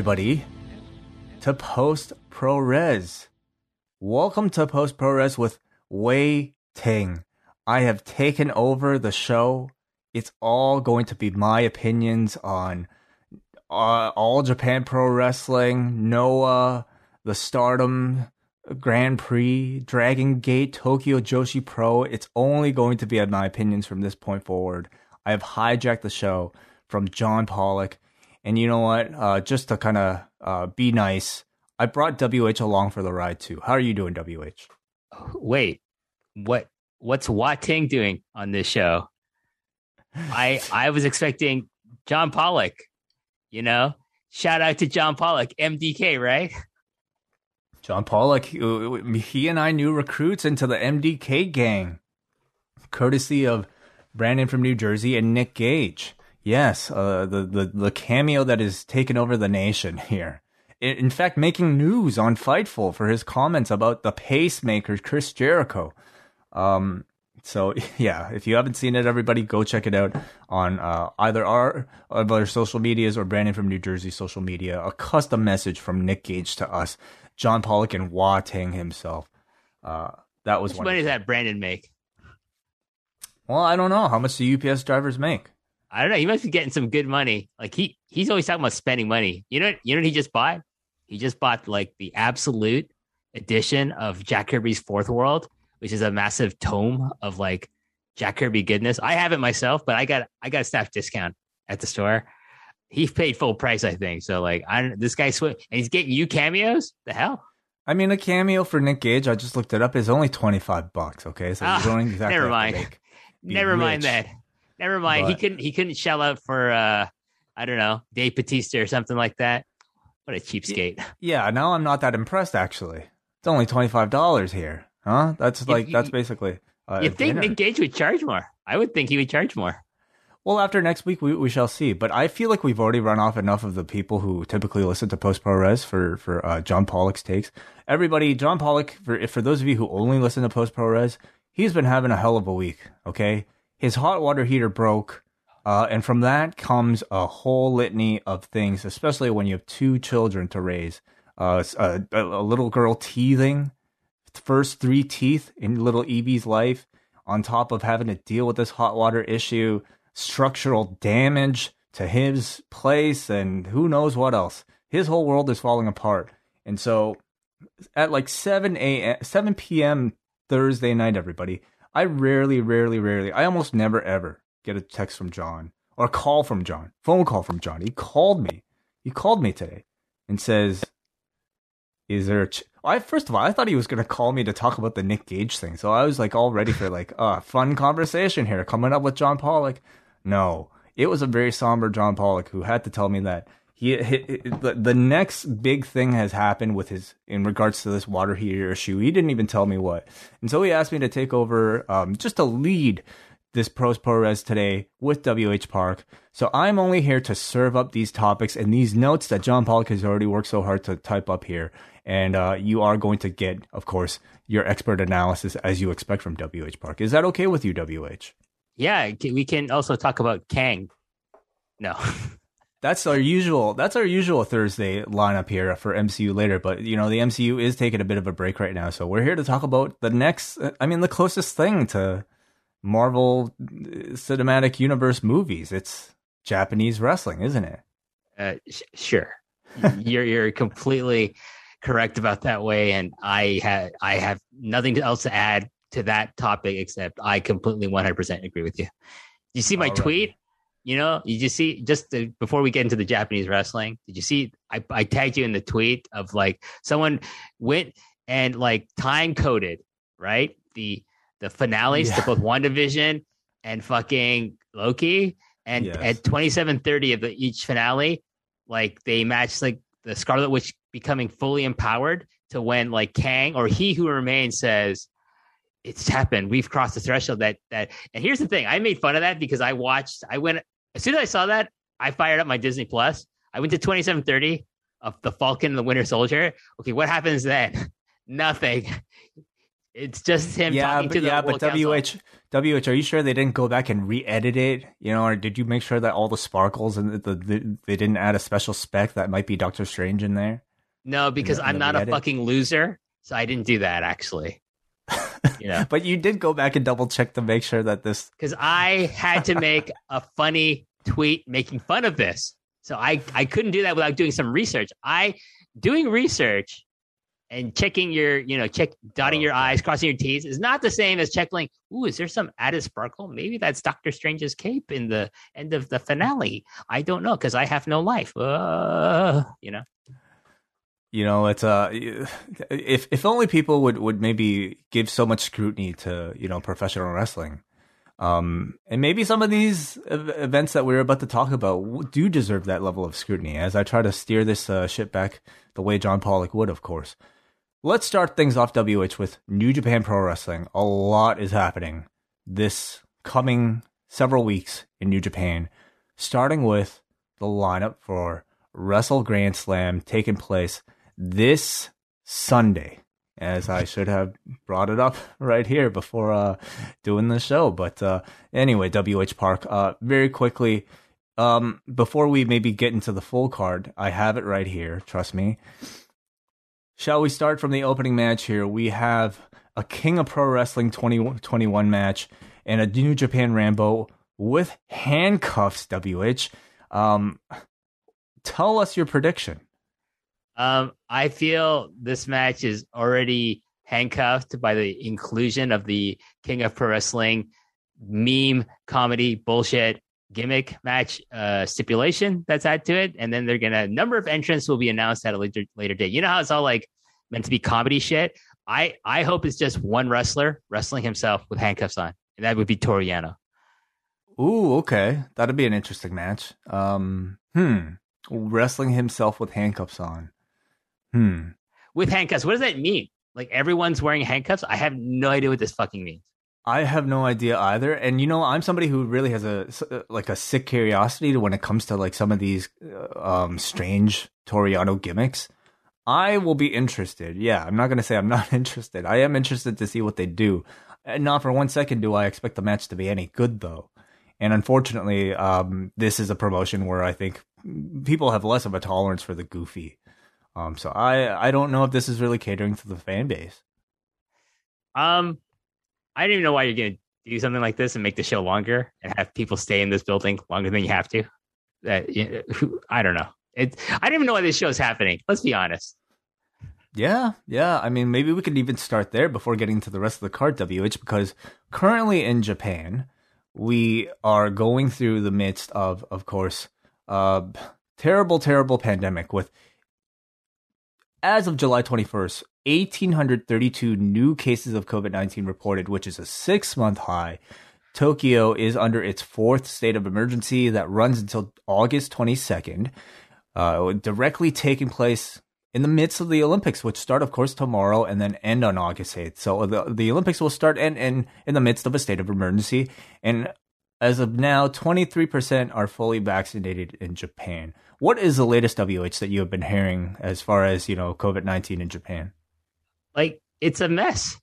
Everybody, to Post Pro Res. Welcome to Post Pro Res with Wai Ting. I have taken over the show. It's all going to be my opinions on uh, all Japan Pro Wrestling, Noah, the Stardom Grand Prix, Dragon Gate, Tokyo Joshi Pro. It's only going to be my opinions from this point forward. I have hijacked the show from John Pollock. And you know what? Uh, just to kind of uh, be nice, I brought WH along for the ride too. How are you doing, WH? Wait, what? What's Wai Ting doing on this show? I I was expecting John Pollock. You know, shout out to John Pollock, MDK, right? John Pollock, he and I new recruits into the MDK gang, courtesy of Brandon from New Jersey and Nick Gage. Yes, uh, the, the the cameo that is taking over the nation here. In, fact, making news on Fightful for his comments about the Painmaker Chris Jericho. Um, so yeah, if you haven't seen it, everybody go check it out on uh, either our of our social medias or Brandon from New Jersey social media. A custom message from Nick Gage to us, John Pollock and Wai Ting himself. Uh, that was How much money does that Brandon make? Well, I don't know how much do UPS drivers make. I don't know. He must be getting some good money. Like he he's always talking about spending money. You know you know what he just bought? He just bought like the absolute edition of Jack Kirby's Fourth World, which is a massive tome of like Jack Kirby goodness. I have it myself, but I got I got a staff discount at the store. He paid full price, I think. So like I this guy sw- and he's getting you cameos. The hell? I mean, a cameo for Nick Gage, I just looked it up, is only twenty five bucks. Okay, so you ah, don't exactly never mind. Never rich. mind that. Never mind. But, he couldn't. He couldn't shell out for. uh I don't know, Dave Batista or something like that. What a cheapskate. Yeah. Now I'm not that impressed. Actually, it's only twenty five dollars here. Huh? That's like you, that's basically. Uh, you think Nick Gage would charge more? I would think he would charge more. Well, after next week, we, we shall see. But I feel like we've already run off enough of the people who typically listen to Post Pro Res for for uh, John Pollock's takes. Everybody, John Pollock, for for those of you who only listen to Post Pro Res, he's been having a hell of a week. Okay, his hot water heater broke. Uh, and from that comes a whole litany of things, especially when you have two children to raise. Uh, a, a, little girl teething, first three teeth in little Evie's life, on top of having to deal with this hot water issue, structural damage to his place, and who knows what else. His whole world is falling apart. And so at like 7 a.m., 7 p.m. Thursday night, everybody, I rarely, rarely, rarely, I almost never ever get a text from John or a call from John, phone call from John. He called me. He called me today and says, "Is there?" A ch-? I first of all, I thought he was going to call me to talk about the Nick Gage thing, so I was like all ready for like a fun conversation here coming up with John Pollock. No, it was a very somber John Pollock who had to tell me that he, he, the, next big thing has happened with his in regards to this water heater issue. He didn't even tell me what, and so he asked me to take over um, just to lead this pros ProRes today with WH Park. So I'm only here to serve up these topics and these notes that John Pollock has already worked so hard to type up here. And uh, you are going to get, of course, your expert analysis as you expect from WH Park. Is that okay with you, WH? Yeah, we can also talk about Kang. No. that's our usual that's our usual Thursday lineup here for MCU later. But you know, the MCU is taking a bit of a break right now, so we're here to talk about the next. I mean, the closest thing to Marvel Cinematic Universe movies. It's Japanese wrestling, isn't it? Uh, sh- sure, you're you're completely correct about that way, and I have I have nothing else to add to that topic except I completely 100% agree with you. You see my All tweet? You know, you just see just to, before we get into the Japanese wrestling, did you see? I, I tagged you in the tweet of like someone went and like time coded right the the finales yeah. to both WandaVision and fucking Loki, and yes. at twenty seven thirty of the each finale, like they match like the Scarlet Witch becoming fully empowered to when like Kang or He Who Remains says, it's happened. We've crossed the threshold that that. And here's the thing: I made fun of that because I watched. I went as soon as I saw that. I fired up my Disney Plus. I went to 2730 of the Falcon and the Winter Soldier. Okay, what happens then? Nothing. It's just him yeah, talking but, to the yeah, World but Council. WH, WH, are you sure they didn't go back and re-edit it? You know, or did you make sure that all the sparkles and the, the, they didn't add a special spec that might be Doctor Strange in there? No, because the- I'm not a fucking loser, so I didn't do that actually. You know, But you did go back and double check to make sure that this. because I had to make a funny tweet making fun of this, so I I couldn't do that without doing some research. I doing research and checking your you know check dotting Oh, your okay. i's crossing your t's is not the same as checking like ooh is there some added sparkle maybe that's doctor strange's cape in the end of the finale i don't know because i have no life uh, you know You know, it's uh, if if only people would would maybe give so much scrutiny to you know professional wrestling, um, and maybe some of these events that we're about to talk about do deserve that level of scrutiny. As I try to steer this uh, back the way John Pollock would, of course. Let's start things off WH with New Japan Pro Wrestling. A lot is happening this coming several weeks in New Japan, starting with the lineup for Wrestle Grand Slam taking place this Sunday. As I should have brought it up right here before uh, doing the show. But uh, anyway, WH Park, uh, very quickly, um, before we maybe get into the full card, I have it right here. Trust me. Shall we start from the opening match here? We have a King of Pro Wrestling 2021 match and a New Japan Rambo with handcuffs, WH. Um, tell us your prediction. Um, I feel this match is already handcuffed by the inclusion of the King of Pro Wrestling meme comedy bullshit gimmick match uh, stipulation that's added to it, and then they're gonna number of entrants will be announced at a later later date. You know how it's all like meant to be comedy shit. I I hope it's just one wrestler wrestling himself with handcuffs on, and that would be Toru Yano. Ooh, okay. That'd be an interesting match. Um, hmm. Wrestling himself with handcuffs on. Hmm. With handcuffs, what does that mean? Like everyone's wearing handcuffs? I have no idea what this fucking means. I have no idea either. And you know, I'm somebody who really has a like a sick curiosity to when it comes to like some of these uh, um strange Toru Yano gimmicks. I will be interested. Yeah, I'm not going to say I'm not interested. I am interested to see what they do. And not for one second do I expect the match to be any good though. And unfortunately, um this is a promotion where I think people have less of a tolerance for the goofy. Um so I I don't know if this is really catering to the fan base. Um, I don't even know why you're going to do something like this and make the show longer and have people stay in this building longer than you have to. That you I don't know. It. I don't even know why this show is happening. Let's be honest. Yeah, yeah. I mean, maybe we could even start there before getting to the rest of the card, WH, because currently in Japan, we are going through the midst of, of course, uh, terrible, terrible pandemic with, as of July 21st, 1,832 new cases of COVID 19 reported, which is a six month high. Tokyo is under its fourth state of emergency that runs until August 22nd, uh, directly taking place in the midst of the Olympics, which start, of course, tomorrow and then end on August 8th. So the, the Olympics will start and in, in the midst of a state of emergency. And as of now, 23% are fully vaccinated in Japan. What is the latest WH that you have been hearing as far as, you know, COVID 19 in Japan? Like it's a mess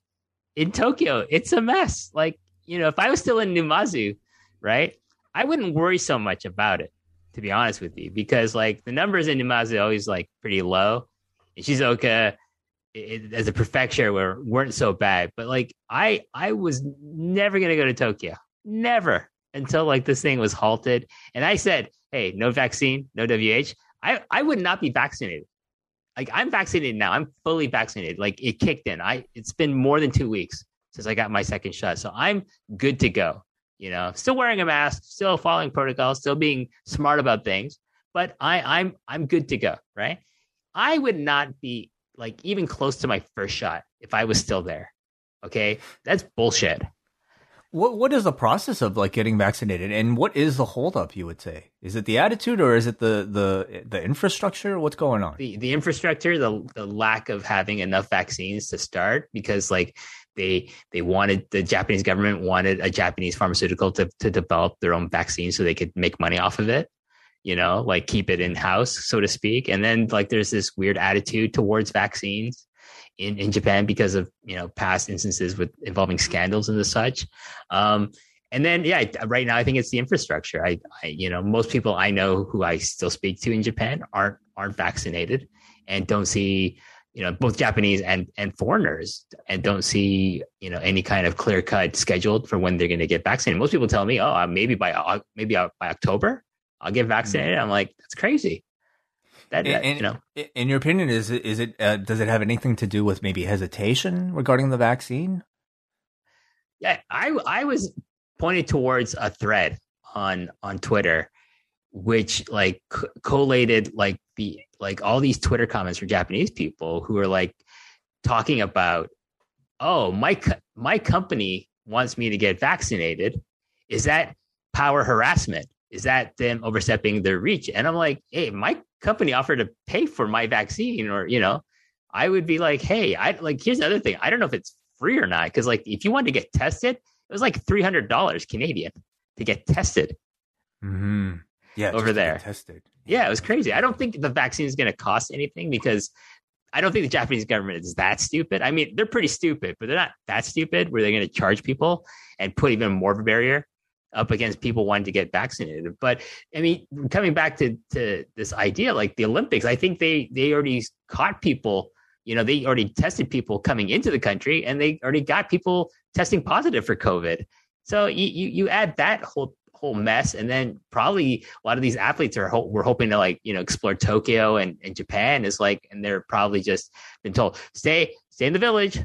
in Tokyo. It's a mess. Like you know, if I was still in Numazu, right, I wouldn't worry so much about it. To be honest with you, because like the numbers in Numazu always like pretty low. And Shizuoka, it, as a prefecture, were weren't so bad. But like I, I was never gonna go to Tokyo, never until like this thing was halted. And I said, hey, no vaccine, no WH. I, I would not be vaccinated. Like I'm vaccinated now. I'm fully vaccinated. Like it kicked in. I it's been more than two weeks since I got my second shot. So I'm good to go. You know, still wearing a mask, still following protocol, still being smart about things. But I, I'm I'm good to go, right? I would not be like even close to my first shot if I was still there. Okay. That's bullshit. What what is the process of like getting vaccinated, and what is the holdup? You would say, is it the attitude or is it the the the infrastructure? What's going on? the the infrastructure, the the lack of having enough vaccines to start because like they they wanted the Japanese government wanted a Japanese pharmaceutical to to develop their own vaccine so they could make money off of it, you know, like keep it in house, so to speak. And then like there's this weird attitude towards vaccines in, in Japan because of you know past instances with involving scandals and the such. Um, and then yeah, right now I think it's the infrastructure. I, I you know most people I know who I still speak to in Japan aren't aren't vaccinated and don't see you know both Japanese and and foreigners and don't see you know any kind of clear cut scheduled for when they're going to get vaccinated. Most people tell me, oh, uh, maybe by uh, maybe by October I'll get vaccinated. Mm-hmm. I'm like, that's crazy. That, that in, you know, in your opinion, is it is it uh, does it have anything to do with maybe hesitation regarding the vaccine? Yeah, I I was pointed towards a thread on on Twitter, which like collated like the like all these Twitter comments from Japanese people who are like talking about, oh my my company wants me to get vaccinated. Is that power harassment? Is that them overstepping their reach? And I'm like, hey, my company offered to pay for my vaccine, or you know, I would be like, hey, I like here's the other thing. I don't know if it's free or not because like if you wanted to get tested, it was like three hundred dollars Canadian to get tested. Mm-hmm. Yeah, over there. Tested. Yeah, it was crazy. I don't think the vaccine is going to cost anything because I don't think the Japanese government is that stupid. I mean, they're pretty stupid, but they're not that stupid where they're going to charge people and put even more of a barrier up against people wanting to get vaccinated. But I mean, coming back to to this idea, like the Olympics, I think they they already caught people. You know, they already tested people coming into the country, and they already got people testing positive for COVID. So you you, you add that whole whole mess, and then probably a lot of these athletes are ho- we're hoping to like you know explore Tokyo and, and Japan is like, and they're probably just been told stay stay in the village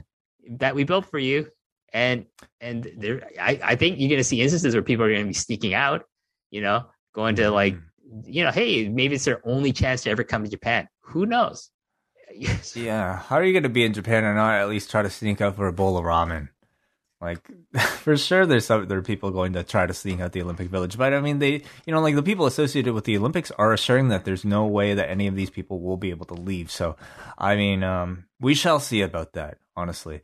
that we built for you and and there I, I think you're gonna see instances where people are gonna be sneaking out, you know, going to like mm-hmm. you know, hey, maybe it's their only chance to ever come to Japan. Who knows? yeah. How are you gonna be in Japan and not at least try to sneak out for a bowl of ramen? Like for sure, there's some there are people going to try to sneak out the Olympic Village, but I mean, they you know like the people associated with the Olympics are assuring that there's no way that any of these people will be able to leave. So, I mean, um, we shall see about that. Honestly,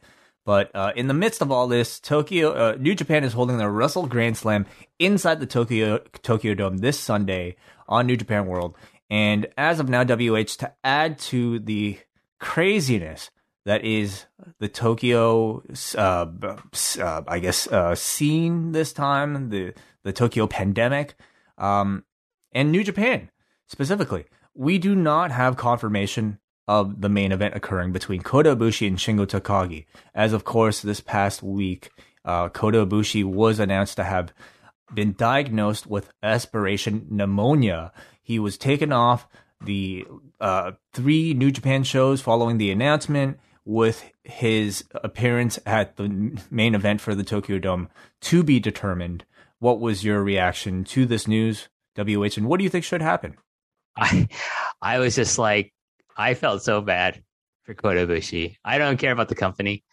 but uh, in the midst of all this, Tokyo, uh, New Japan is holding their Wrestle Grand Slam inside the Tokyo Tokyo Dome this Sunday on New Japan World. And as of now, WH to add to the craziness that is the Tokyo, uh, uh I guess, uh, scene this time, the the Tokyo pandemic, um, and New Japan specifically. We do not have confirmation of the main event occurring between Kota Ibushi and Shingo Takagi. As of course, this past week, uh, Kota Ibushi was announced to have been diagnosed with aspiration pneumonia. He was taken off the uh, three New Japan shows following the announcement with his appearance at the main event for the Tokyo Dome to be determined. What was your reaction to this news, WH, and what do you think should happen? I I was just like, I felt so bad for Kota Ibushi. I don't care about the company.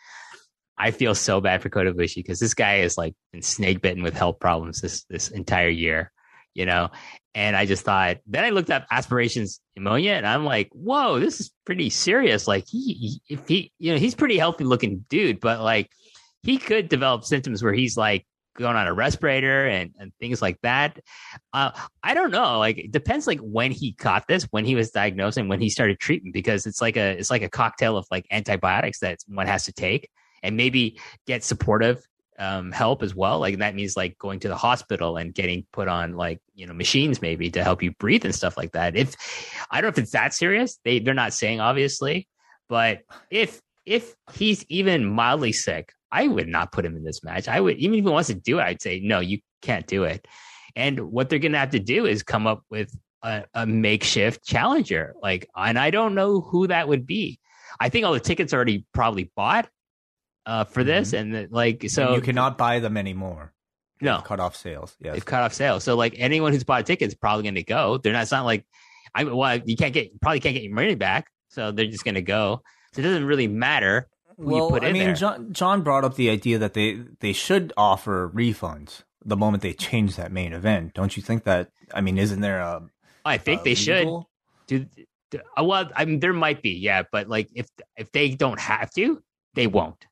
I feel so bad for Kota Ibushi because this guy is like been snake bitten with health problems this this entire year, you know. And I just thought. Then I looked up aspirations pneumonia, and I'm like, whoa, this is pretty serious. Like he if he, you know, he's pretty healthy looking dude, but like he could develop symptoms where he's like going on a respirator and, and things like that. Uh, I don't know. Like it depends like when he caught this, when he was diagnosed and when he started treatment, because it's like a it's like a cocktail of like antibiotics that one has to take and maybe get supportive um, help as well. Like that means like going to the hospital and getting put on like, you know, machines maybe to help you breathe and stuff like that. If I don't know if it's that serious, they they're not saying obviously, but if if he's even mildly sick, I would not put him in this match. I would, even if he wants to do it, I'd say, no, you can't do it. And what they're going to have to do is come up with a, a, makeshift challenger. Like, and I don't know who that would be. I think all the tickets are already probably bought uh, for this. Mm-hmm. And the, like, so and you cannot buy them anymore. No, cut off sales. Yeah, they've cut off sales. So like anyone who's bought a ticket is probably going to go. They're not. It's not like I well, you can't get probably can't get your money back. So they're just going to go. So it doesn't really matter well, I mean, John, John brought up the idea that they they should offer refunds the moment they change that main event. Don't you think that? I mean, isn't there a? I think a they legal? should. Do, do, uh, well, I mean, there might be, yeah, but like if if they don't have to, they won't,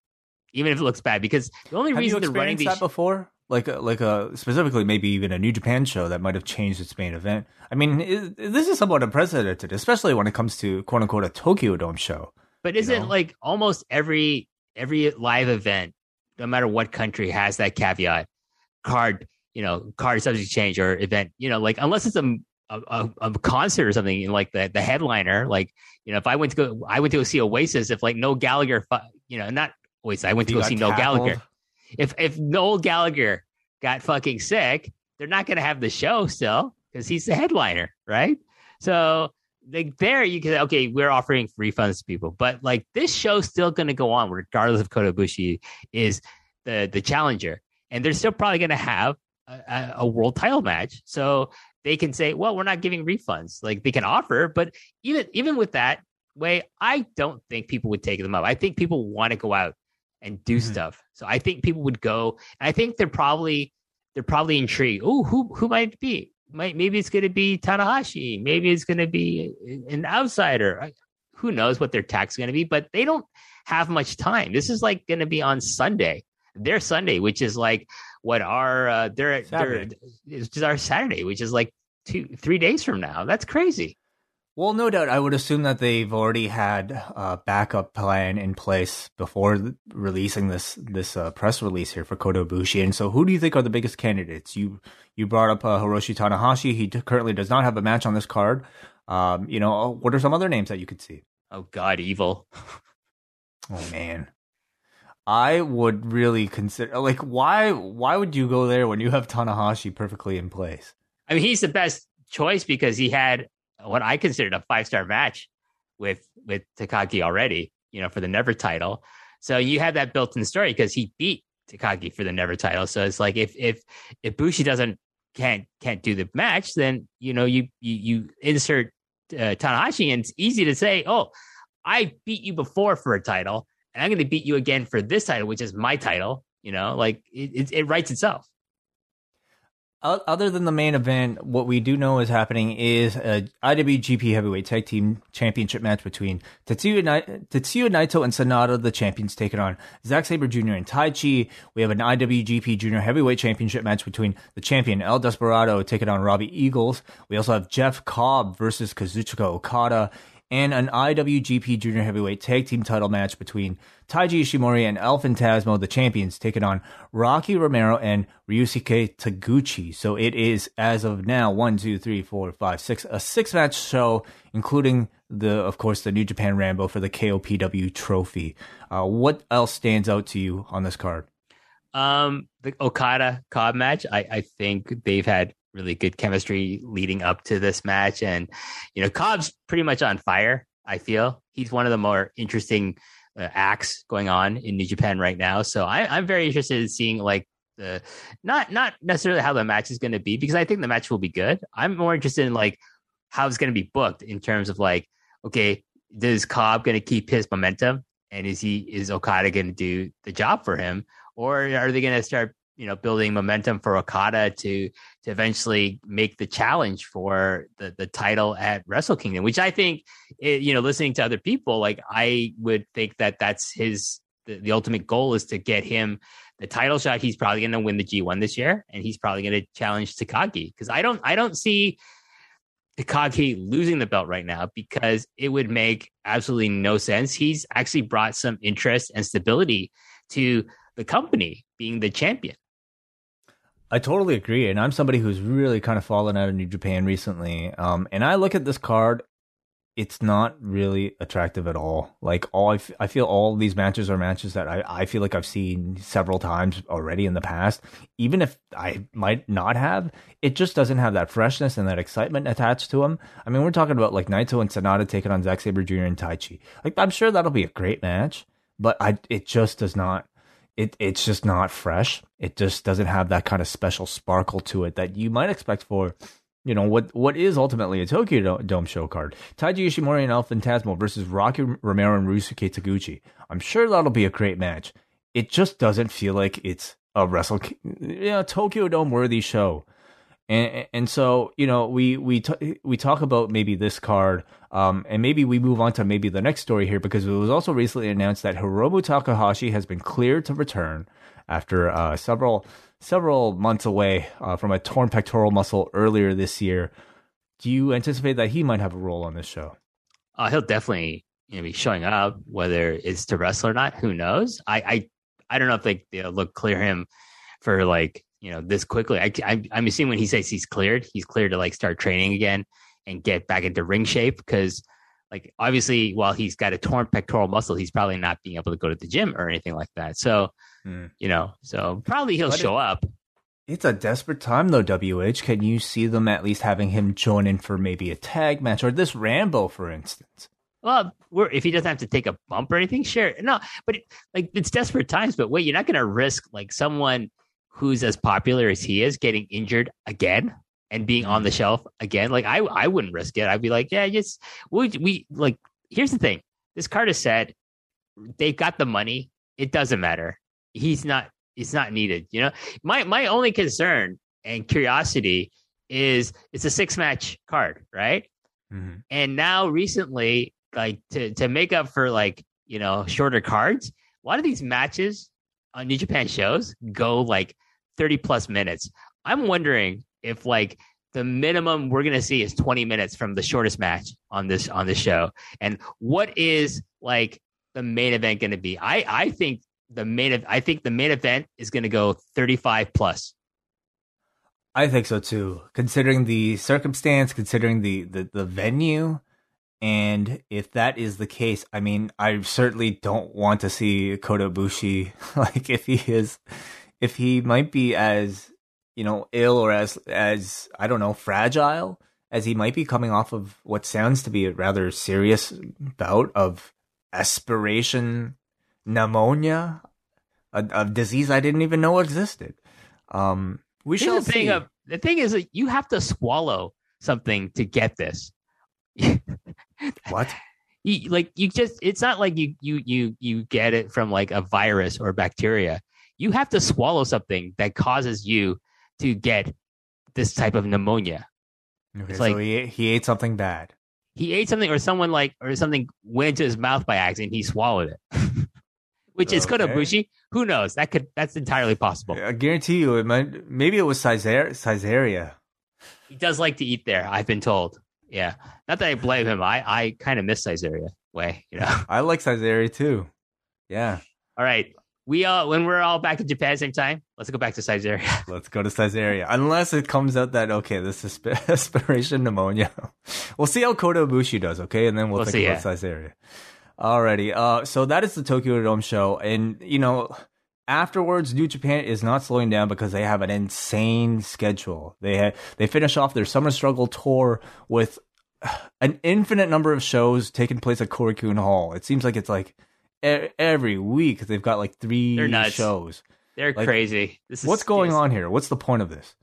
even if it looks bad. Because the only have reason they're running these that before, like a, like a specifically maybe even a New Japan show that might have changed its main event. I mean, it, this is somewhat unprecedented, especially when it comes to quote unquote a Tokyo Dome show But isn't know? like almost every every live event, no matter what country, has that caveat card, you know, card subject change or event, you know, like unless it's a a, a concert or something like the the headliner, like you know, if I went to go, I went to go see Oasis, if like Noel Gallagher, you know, not Oasis, I went to You go see Noel Gallagher. If if Noel Gallagher got fucking sick, they're not going to have the show still because he's the headliner, right? So like there, you can okay, we're offering refunds to people, but like this show's still going to go on regardless of Kota Ibushi is the the challenger, and they're still probably going to have a, a, world title match. So they can say, well, we're not giving refunds. Like they can offer, but even even with that way, I don't think people would take them up. I think people want to go out and do Mhm. stuff. So I think people would go. I think they're probably they're probably intrigued. Oh, who who might it be? Might maybe it's going to be Tanahashi. Maybe it's going to be an outsider. Who knows what their tax is going to be? But they don't have much time. This is like going to be on Sunday. Their Sunday, which is like what our uh, their their Saturday. is our Saturday, which is like two three days from now. That's crazy. Well, no doubt. I would assume that they've already had a backup plan in place before releasing this this uh, press release here for Kota Ibushi. And so, who do you think are the biggest candidates? You you brought up uh, Hiroshi Tanahashi. He currently does not have a match on this card. Um, you know, what are some other names that you could see? Oh God, evil. Oh man, I would really consider like why why would you go there when you have Tanahashi perfectly in place? I mean, he's the best choice because he had what I considered a five star match with with Takagi already, you know, for the Never title. So you have that built in story because he beat Takagi for the Never title. So it's like if if if Bushi doesn't can't can't do the match, then you know you you, you insert uh, Tanahashi, and it's easy to say, oh, I beat you before for a title, and I'm going to beat you again for this title, which is my title. You know, like it it, it writes itself. Other than the main event, what we do know is happening is a IWGP Heavyweight Tag Team Championship match between Tetsuya Naito and Sanada, the champions, taking on Zack Sabre Jr. and Taichi. We have an IWGP Junior Heavyweight Championship match between the champion El Desperado taking on Robbie Eagles. We also have Jeff Cobb versus Kazuchika Okada. And an IWGP Junior Heavyweight Tag Team title match between Taiji Ishimori and El Phantasmo, the champions, taking on Rocky Romero and Ryusuke Taguchi. So it is, as of now, one, two, three, four, five, six, a six match show, including the, of course, the New Japan Rambo for the KOPW trophy. Uh, what else stands out to you on this card? Um, the Okada Cobb match, I, I think they've had really good chemistry leading up to this match, and you know Cobb's pretty much on fire. I feel he's one of the more interesting uh, acts going on in New Japan right now. So I, I'm very interested in seeing like the not not necessarily how the match is going to be because I think the match will be good. I'm more interested in like how it's going to be booked in terms of like okay, is Cobb going to keep his momentum, and is he is Okada going to do the job for him? or are they going to start you know building momentum for Okada to to eventually make the challenge for the the title at Wrestle Kingdom which I think it, you know listening to other people like I would think that that's his the, the ultimate goal is to get him the title shot he's probably going to win the G1 this year and he's probably going to challenge Takagi because I don't I don't see Takagi losing the belt right now because it would make absolutely no sense. He's actually brought some interest and stability to the company being the champion. I totally agree, and I'm somebody who's really kind of fallen out of New Japan recently. Um, and I look at this card, it's not really attractive at all. Like all, I, f- I feel all these matches are matches that I, I feel like I've seen several times already in the past. Even if I might not have, it just doesn't have that freshness and that excitement attached to them. I mean, we're talking about like Naito and Sanada taking on Zack Sabre Jr. and Taichi. Like I'm sure that'll be a great match, but I it just does not it it's just not fresh. It just doesn't have that kind of special sparkle to it that you might expect for, you know, what what is ultimately a Tokyo Dome show card. Taiji Ishimori and El Phantasmo versus Rocky Romero and Ryusuke Taguchi. I'm sure that'll be a great match. It just doesn't feel like it's a Wrestle, know, Tokyo Dome worthy show. And and so you know we we t- we talk about maybe this card, um, and maybe we move on to maybe the next story here because it was also recently announced that Hiromu Takahashi has been cleared to return after uh, several several months away uh, from a torn pectoral muscle earlier this year. Do you anticipate that he might have a role on this show? Uh, he'll definitely you know be showing up, whether it's to wrestle or not. Who knows? I I, I don't know if they know, look clear him for like you know this quickly. I, I I'm assuming when he says he's cleared, he's cleared to like start training again and get back into ring shape because like obviously while he's got a torn pectoral muscle he's probably not being able to go to the gym or anything like that. So mm. you know so probably he'll but show it, up. It's a desperate time though wh can you see them at least having him join in for maybe a tag match or this rambo for instance? Well if he doesn't have to take a bump or anything sure. No but it, like it's desperate times but wait you're not going to risk like someone who's as popular as he is getting injured again and being on the mm. shelf again. Like I, I wouldn't risk it. I'd be like, yeah, just we, we like. Here's the thing: this card is said they've got the money. It doesn't matter. He's not. He's not needed. You know, my my only concern and curiosity is it's a six match card, right? Mm-hmm. And now recently, like to to make up for like you know shorter cards, a lot of these matches on New Japan shows go like 30 plus minutes. I'm wondering if like the minimum we're going to see is 20 minutes from the shortest match on this on the show. And what is like the main event going to be? I i think the main i think the main event is going to go 35 plus. I think so too. Considering the circumstance considering the the, the venue and if that is the case i mean i certainly don't want to see kota ibushi like if he is if he might be as you know, ill or as as I don't know, fragile as he might be coming off of what sounds to be a rather serious bout of aspiration pneumonia, a, a disease I didn't even know existed. Um, we shall the thing see. Of, the thing is that you have to swallow something to get this. what? You, like you just it's not like you you you you get it from like a virus or bacteria you have to swallow something that causes you to get this type of pneumonia. Okay, it's so like he he ate something bad. He ate something, or someone like, or something went into his mouth by accident. He swallowed it, which okay. is Ibushi. Who knows? That could that's entirely possible. I guarantee you, it might maybe it was Caesar, Caesarea. He does like to eat there. I've been told. Yeah, not that I blame him. I I kind of miss Caesarea way. You know, I like Caesarea too. Yeah. All right we all when we're all back in Japan at the same time, let's go back to Caesarea. let's go to Caesarea. Unless it comes out that okay, this is aspiration pneumonia. we'll see how Kota Ibushi does, okay, and then we'll, we'll think see, about yeah. Caesarea. Alrighty. Uh, so that is the Tokyo Dome show, and you know, afterwards, New Japan is not slowing down because they have an insane schedule. They had they finish off their summer struggle tour with an infinite number of shows taking place at Korakuen Hall. It seems like it's like every week they've got like 3 They're nuts. shows. They're like, crazy. This is what's going on here? What's the point of this?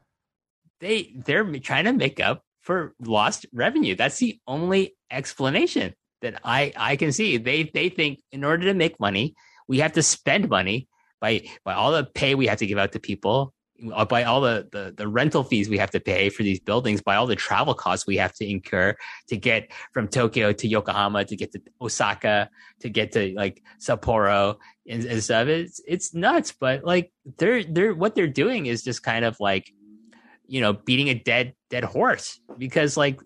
They they're trying to make up for lost revenue. That's the only explanation that I I can see. They they think in order to make money, we have to spend money by by all the pay we have to give out to people Uh, by all the, the, the rental fees we have to pay for these buildings, by all the travel costs we have to incur to get from Tokyo to Yokohama, to get to Osaka, to get to like Sapporo and, and stuff. It's it's nuts, but like they're they're what they're doing is just kind of like you know beating a dead dead horse because like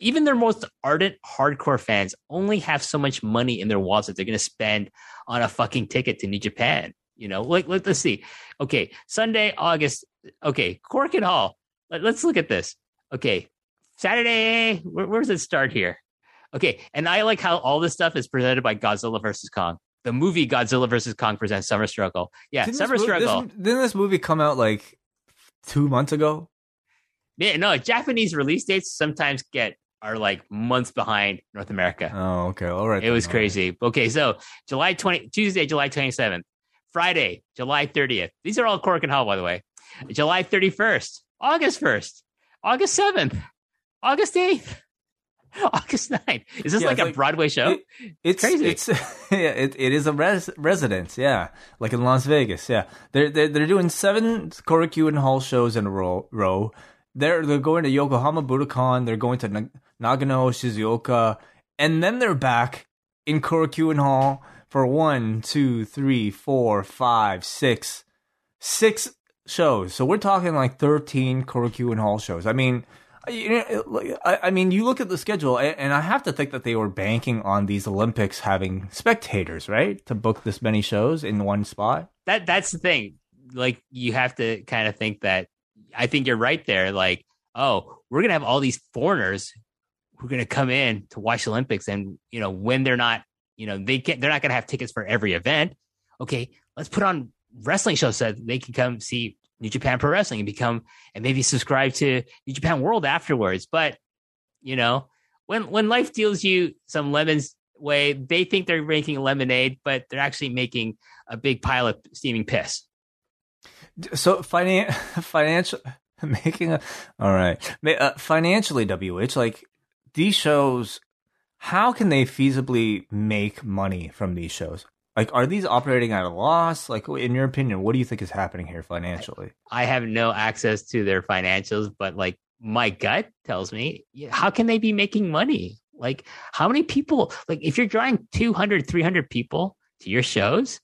even their most ardent hardcore fans only have so much money in their wallets that they're going to spend on a fucking ticket to New Japan. You know, like let, us see. Okay, Sunday, August. Okay, Korakuen Hall. Let, us look at this. Okay, Saturday. Where, where does it start here? Okay, and I like how all this stuff is presented by Godzilla versus Kong. The movie Godzilla versus Kong presents Summer Struggle. Yeah, didn't Summer Struggle. This, didn't this movie come out like two months ago? Yeah, no. Japanese release dates sometimes get are like months behind North America. Oh, okay. All right. It then. was crazy. Right. Okay, so July 20 Tuesday, July 27th. Friday, July 30th. These are all Korakuen Hall, by the way. July 31st, August 1st, August 7th, August 8th. August 9th. Is this yeah, like a like, Broadway show? It, it's crazy. It's yeah, it, it is a res, residence, yeah, like in Las Vegas. Yeah, they're they're, they're doing seven Korakuen Hall shows in a row. row. They're they're going to Yokohama Budokan. They're going to Nagano Shizuoka, and then they're back in Korakuen Hall for one, two, three, four, five, six, six shows. So we're talking like 13 Korakuen Hall shows. I mean, You I mean, you look at the schedule, and I have to think that they were banking on these Olympics having spectators, right, to book this many shows in one spot. That that's the thing. Like, you have to kind of think that. I think you're right there. Like, oh, we're gonna have all these foreigners who are gonna come in to watch Olympics, and you know, when they're not, you know, they get they're not gonna have tickets for every event. Okay, let's put on wrestling shows so they can come see New Japan Pro Wrestling and become and maybe subscribe to New Japan World afterwards. But you know, when when life deals you some lemons way, they think they're making lemonade, but they're actually making a big pile of steaming piss. So finan- financial making a all right uh, financially, WH like these shows. How can they feasibly make money from these shows? Like, are these operating at a loss? Like, in your opinion, what do you think is happening here financially? I have no access to their financials, but like my gut tells me, how can they be making money? Like, how many people, like, if you're drawing 200, 300 people to your shows,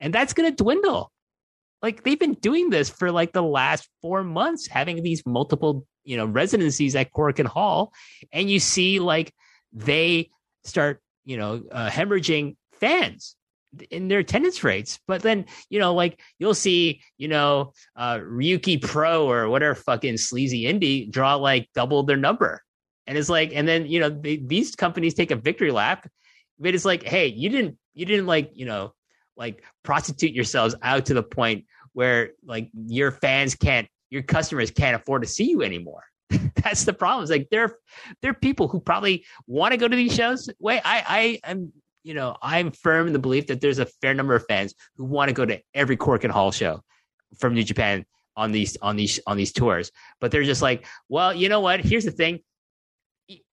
and that's going to dwindle. Like, they've been doing this for like the last four months, having these multiple, you know, residencies at Korakuen Hall. And you see, like, they start, you know, uh, hemorrhaging fans in their attendance rates. But then, you know, like you'll see, you know, uh, Ryuki Pro or whatever fucking sleazy indie draw like double their number. And it's like, and then, you know, they, these companies take a victory lap, but it's like, hey, you didn't, you didn't like, you know, like prostitute yourselves out to the point where like your fans can't, your customers can't afford to see you anymore. That's the problem. It's like there, there are people who probably want to go to these shows. Wait, I, I am you know, I'm firm in the belief that there's a fair number of fans who want to go to every Korakuen Hall show from New Japan on these on these on these tours. But they're just like, well, you know what? Here's the thing.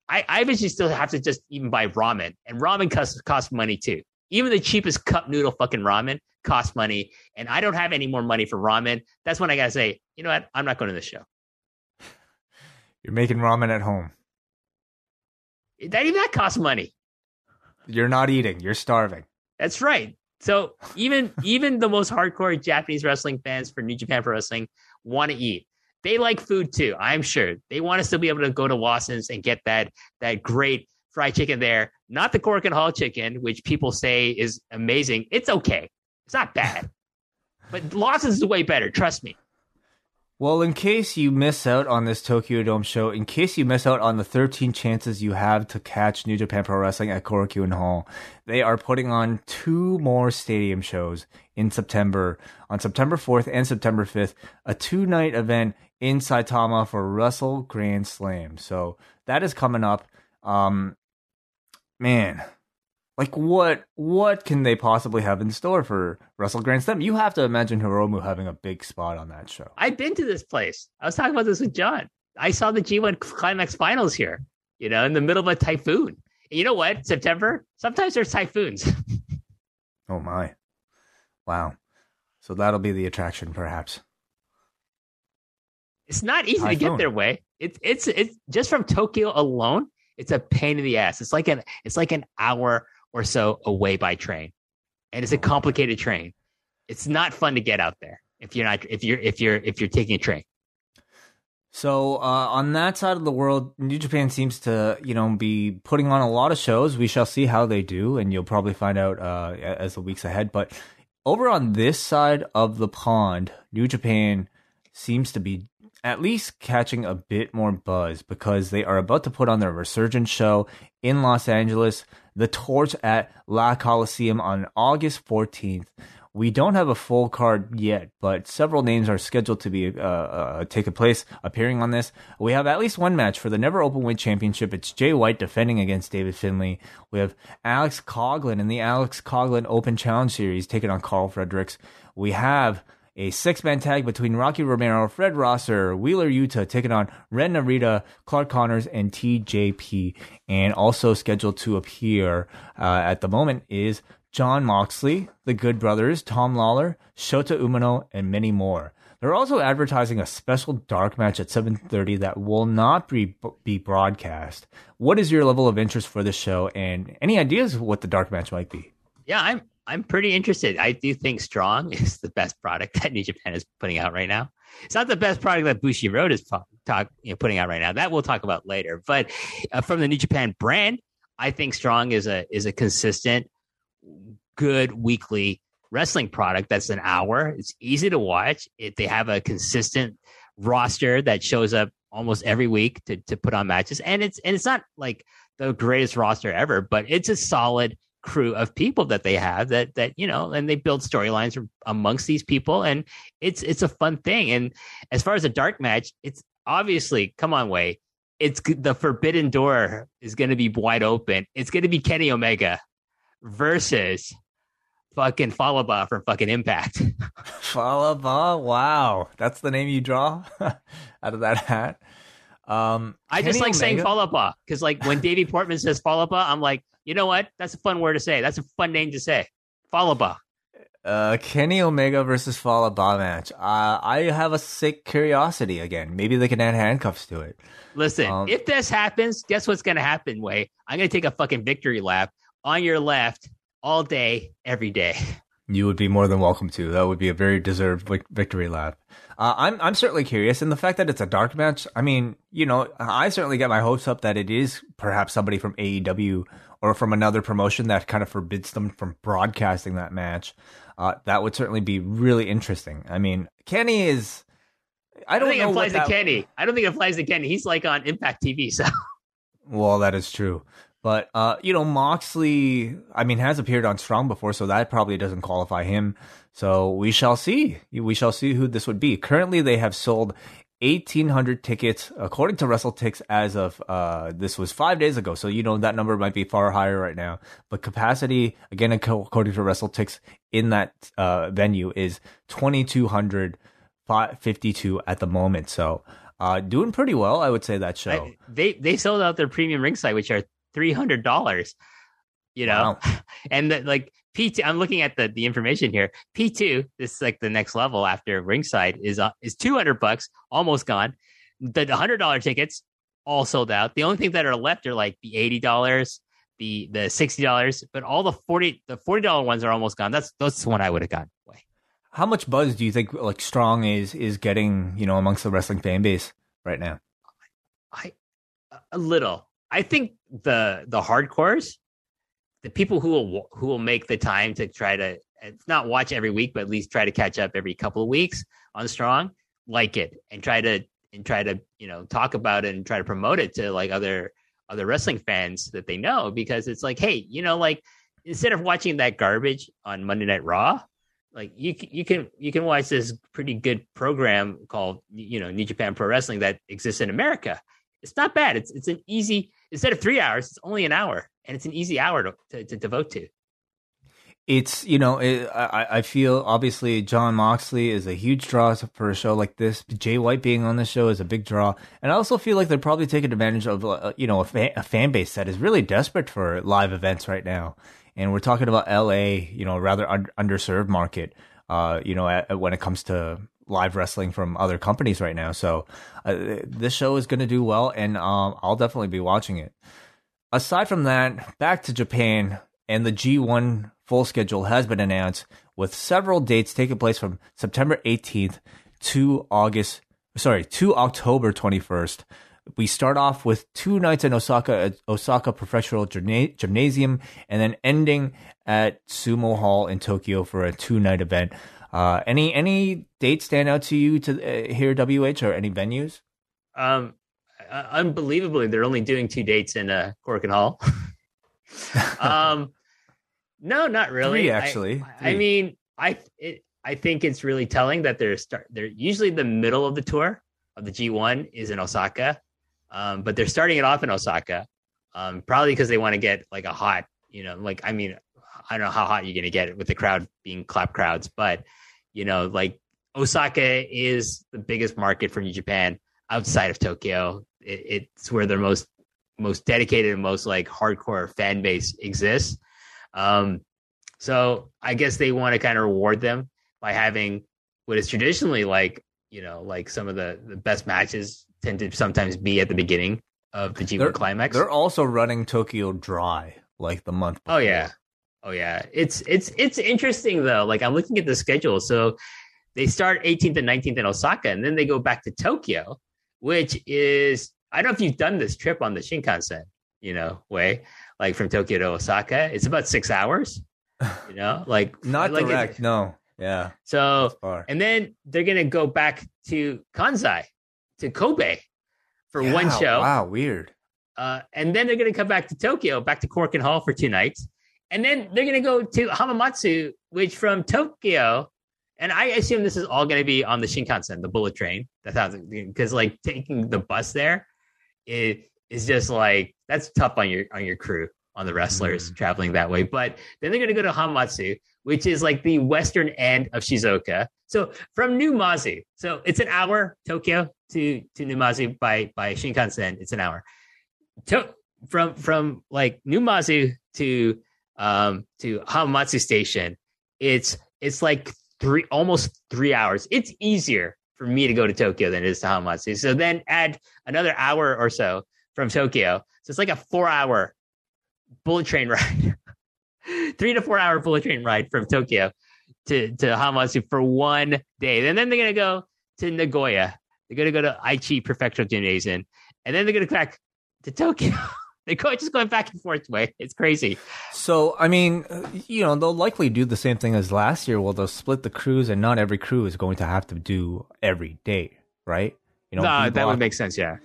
I, I eventually still have to just even buy ramen, and ramen costs costs money too. Even the cheapest cup noodle fucking ramen costs money, and I don't have any more money for ramen. That's when I gotta say, you know what? I'm not going to the show. You're making ramen at home. That even that costs money. You're not eating. You're starving. That's right. So even even the most hardcore Japanese wrestling fans for New Japan Pro Wrestling want to eat. They like food too. I'm sure they want to still be able to go to Lawson's and get that that great fried chicken there. Not the Korakuen Hall chicken, which people say is amazing. It's okay. It's not bad, but Lawson's is way better. Trust me. Well, in case you miss out on this Tokyo Dome show, in case you miss out on the 13 chances you have to catch New Japan Pro Wrestling at Korakuen Hall, they are putting on two more stadium shows in September, on September 4th and September 5th, a two night event in Saitama for Wrestle Grand Slam. So that is coming up. Um, man, like what what can they possibly have in store for Wrestle Grand Slam? You have to imagine Hiromu having a big spot on that show. I've been to this place. I was talking about this with John. I saw the G1 Climax Finals here. You know, in the middle of a typhoon. And you know what? September. Sometimes there's typhoons. oh my! Wow. So that'll be the attraction, perhaps. It's not easy typhoon. to get their way. It's it's it's just from Tokyo alone. It's a pain in the ass. It's like an it's like an hour or so away by train. And it's a complicated train. It's not fun to get out there if you're not if you're if you're if you're taking a train. So uh, on that side of the world, New Japan seems to you know be putting on a lot of shows. We shall see how they do, and you'll probably find out uh, as the weeks ahead. But over on this side of the pond, New Japan seems to be at least catching a bit more buzz because they are about to put on their resurgence show in Los Angeles, the Torch at La Coliseum on August 14th. We don't have a full card yet, but several names are scheduled to be uh, uh, place appearing on this. We have at least one match for the Never open Openweight Championship. It's Jay White defending against David Finlay. We have Alex Coughlin in the Alex Coughlin Open Challenge Series taking on Karl Fredericks. We have a six man tag between Rocky Romero, Fred Rosser, Wheeler Yuta taking on Ren Narita, Clark Connors, and TJP. And also scheduled to appear uh, at the moment is Jon Moxley, the Good Brothers, Tom Lawlor, Shota Umino, and many more. They're also advertising a special dark match at 7:30 that will not be be broadcast. What is your level of interest for this show and any ideas of what the dark match might be? Yeah, I'm I'm pretty interested. I do think Strong is the best product that New Japan is putting out right now. It's not the best product that Bushiroad is talk you know, putting out right now. That we'll talk about later. But uh, from the New Japan brand, I think Strong is a is a consistent, good weekly wrestling product. That's an hour. It's easy to watch. It, they have a consistent roster that shows up almost every week to to put on matches, and it's and it's not like the greatest roster ever, but it's a solid crew of people that they have that that you know and they build storylines amongst these people and it's it's a fun thing and as far as a dark match it's obviously come on way it's the forbidden door is going to be wide open it's going to be kenny omega versus fucking Fallah Bahh from fucking Impact. Fallah Bahh, wow, that's the name you draw out of that hat. Um, I just like Omega? saying Fallah Bahh because, like, when Davey Portman says Fallah Bahh, I'm like, you know what? That's a fun word to say. That's a fun name to say. Fallah Bahh. Uh, Kenny Omega versus Fallah Bahh match. Uh, I have a sick curiosity again. Maybe they can add handcuffs to it. Listen, um, if this happens, guess what's going to happen, Wai? I'm going to take a fucking victory lap on your left all day, every day. You would be more than welcome to. That would be a very deserved victory lap. Uh, I'm I'm certainly curious, and the fact that it's a dark match. I mean, you know, I certainly get my hopes up that it is perhaps somebody from AEW or from another promotion that kind of forbids them from broadcasting that match. Uh, that would certainly be really interesting. I mean, Kenny is. I don't, I think it applies to that... Kenny. I don't think it applies to Kenny. He's like on Impact TV, so. Well, that is true. But uh, you know, Moxley, I mean, has appeared on Strong before, so that probably doesn't qualify him. So we shall see. We shall see who this would be. Currently, they have sold 1,800 tickets, according to WrestleTix, as of uh, this was five days ago. So you know that number might be far higher right now. But capacity, again, according to WrestleTix, in that uh, venue is 2,252 at the moment. So uh, doing pretty well, I would say that show. I, they they sold out their premium ringside, which are three hundred dollars. You know, wow. and the, like P two. I'm looking at the the information here. P two. This is like the next level after ringside is uh, is two hundred bucks, almost gone. The hundred dollar tickets all sold out. The only thing that are left are like the eighty dollars, the the sixty dollars, but all the forty the forty dollar ones are almost gone. That's that's the one I would have gotten away. How much buzz do you think like Strong is is getting you know amongst the wrestling fan base right now? I a little. I think the the hardcores, the people who will who will make the time to try to eh, not watch every week, but at least try to catch up every couple of weeks on Strong, like it and try to and try to you know talk about it and try to promote it to like other other wrestling fans that they know because it's like, hey, you know, like instead of watching that garbage on Monday Night Raw, like you you can you can watch this pretty good program called you know New Japan Pro Wrestling that exists in America. It's not bad. It's it's an easy instead of three hours, it's only an hour, and it's an easy hour to, to, to devote to. It's you know it, I I feel obviously Jon Moxley is a huge draw for a show like this. Jay White being on the show is a big draw, and I also feel like they're probably taking advantage of uh, you know a, fan, a fan base that is really desperate for live events right now. And we're talking about L.A., you know, a rather un- underserved market. Uh, you know, at when it comes to live wrestling from other companies right now. So uh, this show is going to do well, and um, I'll definitely be watching it. Aside from that, back to Japan, and the G1 full schedule has been announced with several dates taking place from September 18th to August, sorry, to October 21st. We start off with two nights in Osaka at Osaka Prefectural Gymnasium, and then ending at Sumo Hall in Tokyo for a two night event. Uh, any any dates stand out to you to uh, here WH or any venues? Um, uh, unbelievably, they're only doing two dates in uh, and Hall. um, no, not really. Three, actually. I, I mean, I it, I think it's really telling that they're start. They're usually the middle of the tour of the G1 is in Osaka, um, but they're starting it off in Osaka, um, probably because they want to get like a hot, you know, like I mean, I don't know how hot you're going to get it with the crowd being clap crowds, but you know, like Osaka is the biggest market for New Japan outside of Tokyo. It, it's where their most most dedicated and most like hardcore fan base exists. Um, so I guess they want to kind of reward them by having what is traditionally like you know like some of the the best matches tend to sometimes be at the beginning of the G1 they're, climax. They're also running Tokyo dry like the month. Before. Oh yeah, Oh yeah, it's it's it's interesting though. Like I'm looking at the schedule, so they start 18th and 19th in Osaka, and then they go back to Tokyo which is I don't know if you've done this trip on the Shinkansen, you know, Wai like from Tokyo to Osaka. It's about six hours. You know, like Not like it- direct. no. Yeah. so and then they're gonna go back to Kansai, to Kobe, for one show. Wow. Weird. Uh, and then they're going to come back to Tokyo, back to Korakuen Hall for two nights. And then they're going to go to Hamamatsu, which from Tokyo, and I assume this is all going to be on the Shinkansen, the bullet train. That's how, because like taking the bus there is, is just like, that's tough on your, on your crew, on the wrestlers Mm. traveling that way. But then they're going to go to Hamamatsu, which is like the western end of Shizuoka. So from Numazu, so it's an hour Tokyo to to Numazu by by Shinkansen. It's an hour. To, from from like Numazu to um to Hamamatsu Station, it's it's like three almost three hours. It's easier for me to go to Tokyo than it is to Hamamatsu. So then add another hour or so from Tokyo. So it's like a four hour bullet train ride. three to four hour bullet train ride from Tokyo to, to Hamamatsu for one day. And then they're going to go to Nagoya. They're going to go to Aichi Prefectural Gymnasium. And then they're going to go back to Tokyo. they're just going back and forth Wai. It's crazy. So, I mean, you know, they'll likely do the same thing as last year. Well, they'll split the crews, and not every crew is going to have to do every day, right? You know, no, that would make sense. Yeah.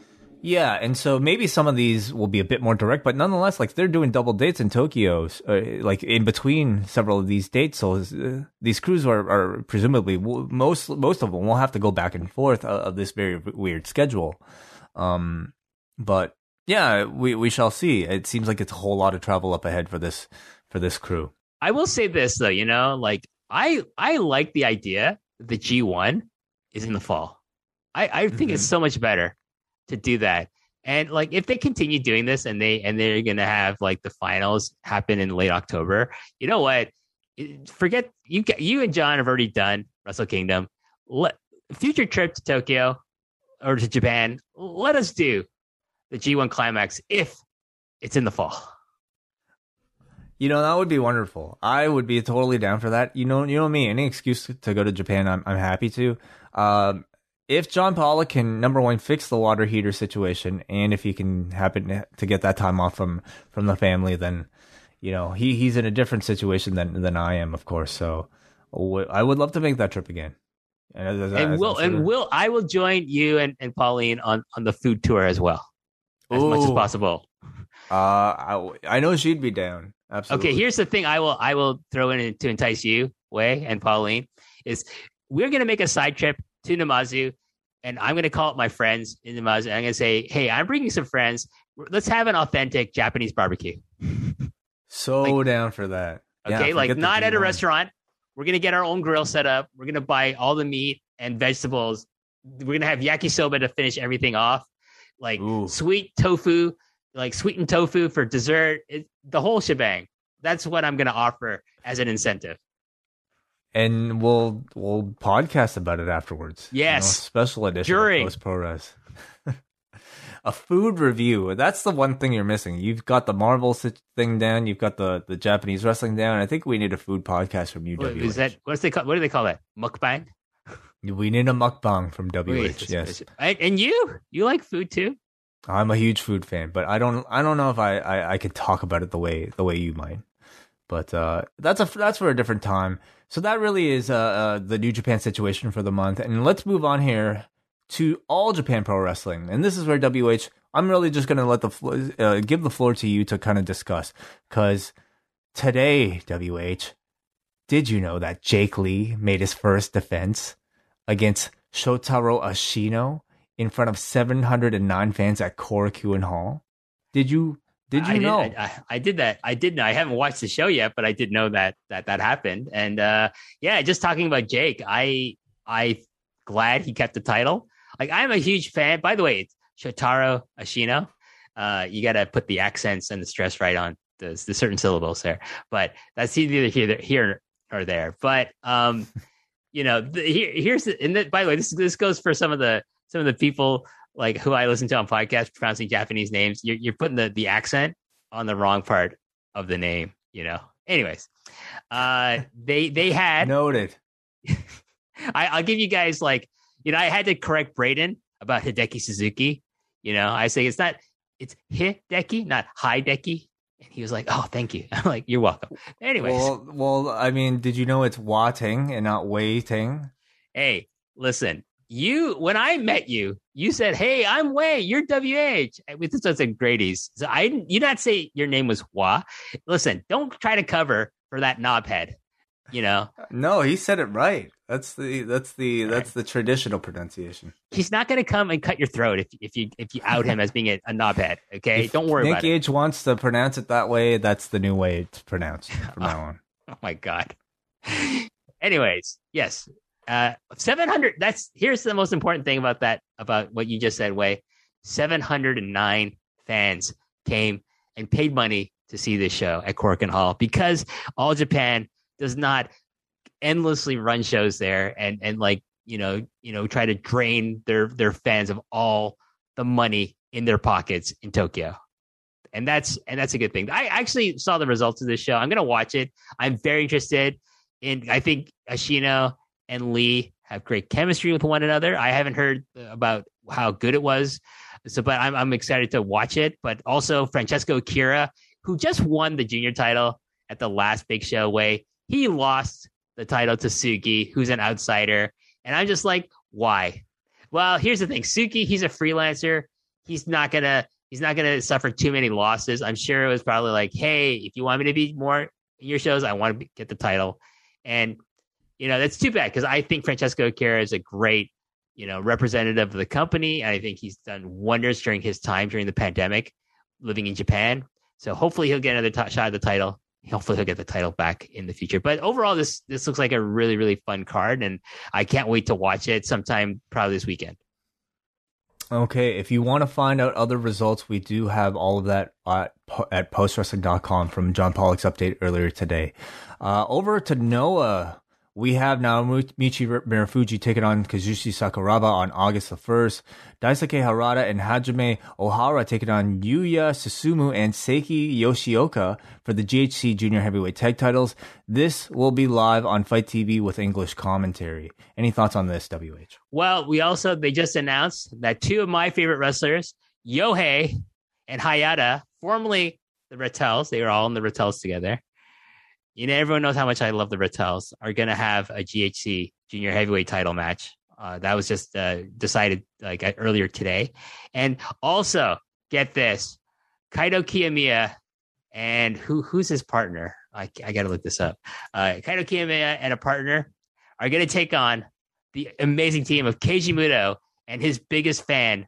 Yeah, and so maybe some of these will be a bit more direct, but nonetheless, like they're doing double dates in Tokyo, uh, like in between several of these dates. So uh, these crews are, are presumably most most of them will have to go back and forth uh, of this very weird schedule. Um, but yeah, we we shall see. It seems like it's a whole lot of travel up ahead for this for this crew. I will say this though, you know, like I I like the idea that the G one is in the fall. I I think it's mm-hmm. so much better to do that. And like if they continue doing this and they and they're gonna have like the finals happen in late October, you know what? Forget you. You and John have already done Wrestle Kingdom. Let future trip to Tokyo or to Japan. Let us do the G1 climax if it's in the fall. You know that would be wonderful. I would be totally down for that. You know, you know me. Any excuse to go to Japan, I'm I'm happy to. Um, if John Pollock can number one fix the water heater situation, and if he can happen to get that time off from from the family, then you know he he's in a different situation than than I am, of course. So I would love to make that trip again. And, as- as- and as will sure- and will I will join you and, and Pauline on on the food tour as well, as much as possible. Uh, I, I know she'd be down. Absolutely. Okay, here's the thing: I will I will throw in to entice you, Wai and Pauline, is we're gonna make a side trip to Numazu, and I'm gonna call up my friends in Numazu. And I'm gonna say, hey, I'm bringing some friends. Let's have an authentic Japanese barbecue. so down for that. Yeah, Okay, like not at a G1. restaurant. We're gonna get our own grill set up. We're gonna buy all the meat and vegetables. We're gonna have yakisoba to finish everything off, like Ooh. sweet tofu, like sweetened tofu for dessert. It, the whole shebang. That's what I'm gonna offer as an incentive. and we'll we'll podcast about it afterwards. You know, Yes. special edition During. post pro res. a food review. That's the one thing you're missing. You've got the Marvel thing down. You've got the the Japanese wrestling down. I think we need a food podcast from What, UWH. is that what's they call? What do they call that? Mukbang. We need a mukbang from WH. Wait, yes, And, and you, you like food too? I'm a huge food fan, but I don't I don't know if I I, I can talk about it the way the way you might. But uh, that's a that's for a different time. So that really is uh, uh, the New Japan situation for the month. And let's move on here to All Japan Pro Wrestling. And this is where WH. I'm really just going to let the flo- uh, give the floor to you to kind of discuss because today WH. Did you know that Jake Lee made his first defense against Shotaro Ashino in front of 709 fans at Korakuen Hall? Did you did you I know? Did, I, I did that. I did know. I haven't watched the show yet, but I did know that that that happened. And uh, yeah, just talking about Jake, I I glad he kept the title. Like I'm a huge fan. By the way, it's Shotaro Ashino. Uh, you got to put the accents and the stress right on the, the certain syllables there. But that's either here here or there. But um, you know, the, here, here's the, and the, by the way, this this goes for some of the some of the people like who I listen to on podcasts pronouncing Japanese names. You're, you're putting the the accent on the wrong part of the name. You know. Anyways, uh, they they had Noted. I, I'll give you guys like, you know, I had to correct Braden about Hideki Suzuki. You know, I say it's not it's Hideki, not Hideki. And he was like, "Oh, thank you." I'm like, "You're welcome." Anyways, Well, well, I mean, did you know it's Wa Ting and not Waiting? Hey, listen, you when I met you, you said, "Hey, I'm Wei. You're WH." With this was at Grady's, so I. You not say your name was Hua. Listen, don't try to cover for that knobhead. You know, No, he said it right. That's the that's the that's the traditional pronunciation. he's not going to come and cut your throat if if you if you out him as being a, a knobhead. Okay, If don't worry Nick about it. Wants to pronounce it that way. That's the new way it's pronounced from now on. Oh my god. Anyways, yes. Uh 700 that's here's the most important thing about that about what you just said, Wai. 709 fans came and paid money to see this show at Korakuen Hall because All Japan does not endlessly run shows there and and like, you know, you know, try to drain their their fans of all the money in their pockets in Tokyo. And that's and that's a good thing. I actually saw the results of this show. I'm gonna watch it. I'm very interested in. I think Ashino and Lee have great chemistry with one another. I haven't heard about how good it was, so but I'm I'm excited to watch it. But also Francesco Akira, who just won the junior title at the last big show Wai, he lost the title to SUGI, who's an outsider, and I'm just like, why? Well, here's the thing, SUGI, he's a freelancer. He's not gonna he's not gonna suffer too many losses. I'm sure it was probably like, hey, if you want me to be more in your shows, I want to get the title. And you know that's too bad because I think Francesco Akira is a great you know representative of the company. And I think he's done wonders during his time during the pandemic, living in Japan. So hopefully he'll get another t- shot at the title. Hopefully he'll get the title back in the future. But overall, this this looks like a really really fun card, and I can't wait to watch it sometime probably this weekend. Okay, if you want to find out other results, we do have all of that at, at postwrestling.com from John Pollock's update earlier today. Uh, over to Noah, we have now Michi Mirafuji taking on Kazushi Sakuraba on August the 1st. Daisuke Harada and Hajime Ohara taking on Yuya Susumu and Seiki Yoshioka for the GHC Junior Heavyweight Tag titles. This will be live on FITE TV with English commentary. Any thoughts on this, WH? Well, we also they just announced that two of my favorite wrestlers, Yohei and Hayata, formerly the Rattels, they were all in the Rattels together. You know, everyone knows how much I love the Rattels, are going to have a GHC junior heavyweight title match. Uh, that was just uh, decided like earlier today. And also, get this Kaito Kiyomiya and who who's his partner? I, I got to look this up. Uh, Kaito Kiyomiya and a partner are going to take on the amazing team of Keiji Muto and his biggest fan,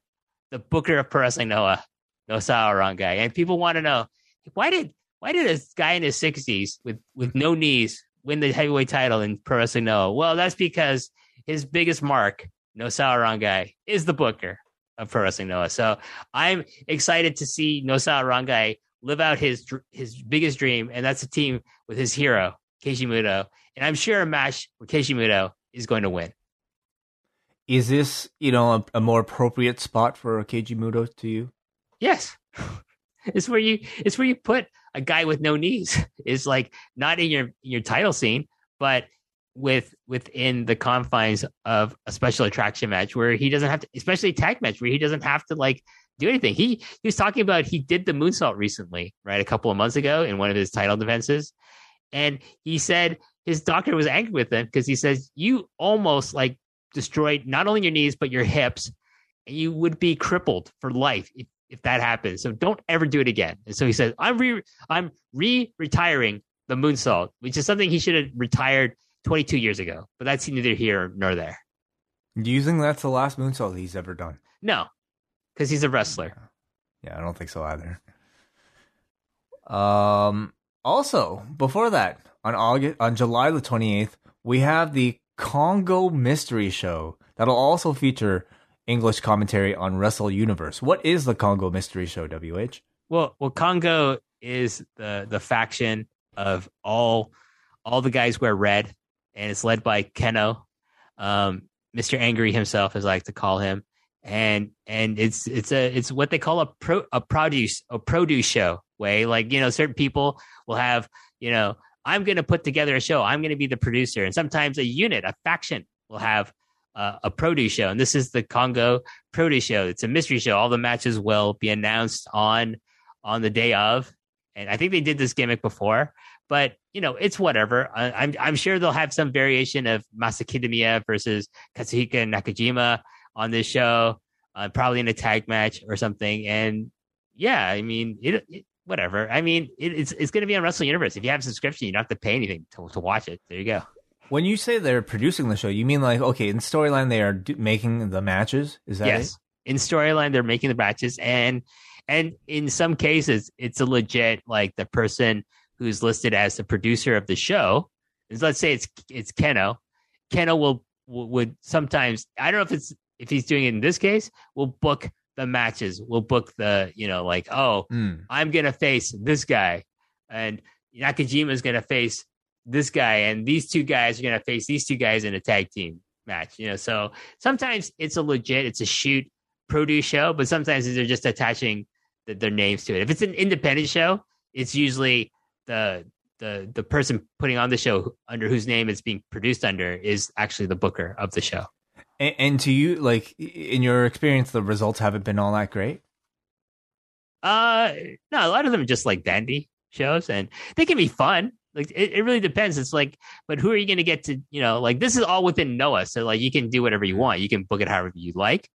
the Booker of Pro Wrestling Noah, NOSAWA Rongai. And people want to know why did why did a guy in his sixties with with no knees win the heavyweight title in Pro Wrestling Noah? Well, that's because his biggest mark, NOSAWA Rongai, is the Booker of Pro Wrestling Noah. So I'm excited to see NOSAWA Rongai live out his his biggest dream, and that's a team with his hero, Keiji Muto. And I'm sure a match where Keiji Muto is going to win. Is this, you know, a, a more appropriate spot for Keiji Muto to you? Yes. it's where you it's where you put a guy with no knees. Is like not in your your title scene, but with within the confines of a special attraction match where he doesn't have to especially a tag match where he doesn't have to like do anything. He he was talking about he did the moonsault recently, right? A couple of months ago in one of his title defenses. And he said his doctor was angry with him because he says you almost like destroyed not only your knees but your hips and you would be crippled for life if, if that happens so don't ever do it again and so he says i'm re i'm re-retiring the moonsault which is something he should have retired 22 years ago but that's neither here nor there Do you think that's the last moonsault he's ever done? no because he's a wrestler Yeah, I don't think so either. Um. Also, before that, on August, on July the twenty eighth, we have the Kongo Mystery Show that'll also feature English commentary on Wrestle Universe. What is the Kongo Mystery Show? WH. well well Kongo is the the faction of all all the guys wear red and it's led by Kenoh um mr angry himself as i like to call him and and it's it's a it's what they call a pro a produce a produce show Wai like you know certain people will have you know i'm going to put together a show i'm going to be the producer and sometimes a unit a faction will have uh, a produce show, and this is the Kongo produce show. It's a mystery show. All the matches will be announced on on the day of, and I think they did this gimmick before, but you know it's whatever. I, am I'm, I'm sure they'll have some variation of Masa Kitamiya versus Katsuhiko Nakajima on this show, uh, probably in a tag match or something. And yeah, I mean it, it whatever. I mean it, it's it's going to be on Wrestle Universe. If you have a subscription, you don't have to pay anything to to watch it. There you go. When you say they're producing the show, you mean like okay, in storyline they are do- making the matches? Is that yes? It? In storyline, they're making the matches, and and in some cases, it's a legit like the person who's listed as the producer of the show. Is let's say it's it's Kenoh. Kenoh will would sometimes I don't know if it's if he's doing it in this case, will book the matches. We'll book the you know like oh mm. I'm gonna face this guy, and Nakajima is gonna face this guy and these two guys are going to face these two guys in a tag team match you know? So sometimes it's a legit it's a shoot produce show but sometimes they're just attaching the, their names to it. If it's an independent show it's usually the the the person putting on the show under whose name it's being produced under is actually the booker of the show. And, and to you like in your experience the results haven't been all that great? Uh no a lot of them are just like dandy shows and they can be fun like it, it really depends. It's like, but who are you going to get to? You know, like this is all within Noah, so like you can do whatever you want. You can book it however you like.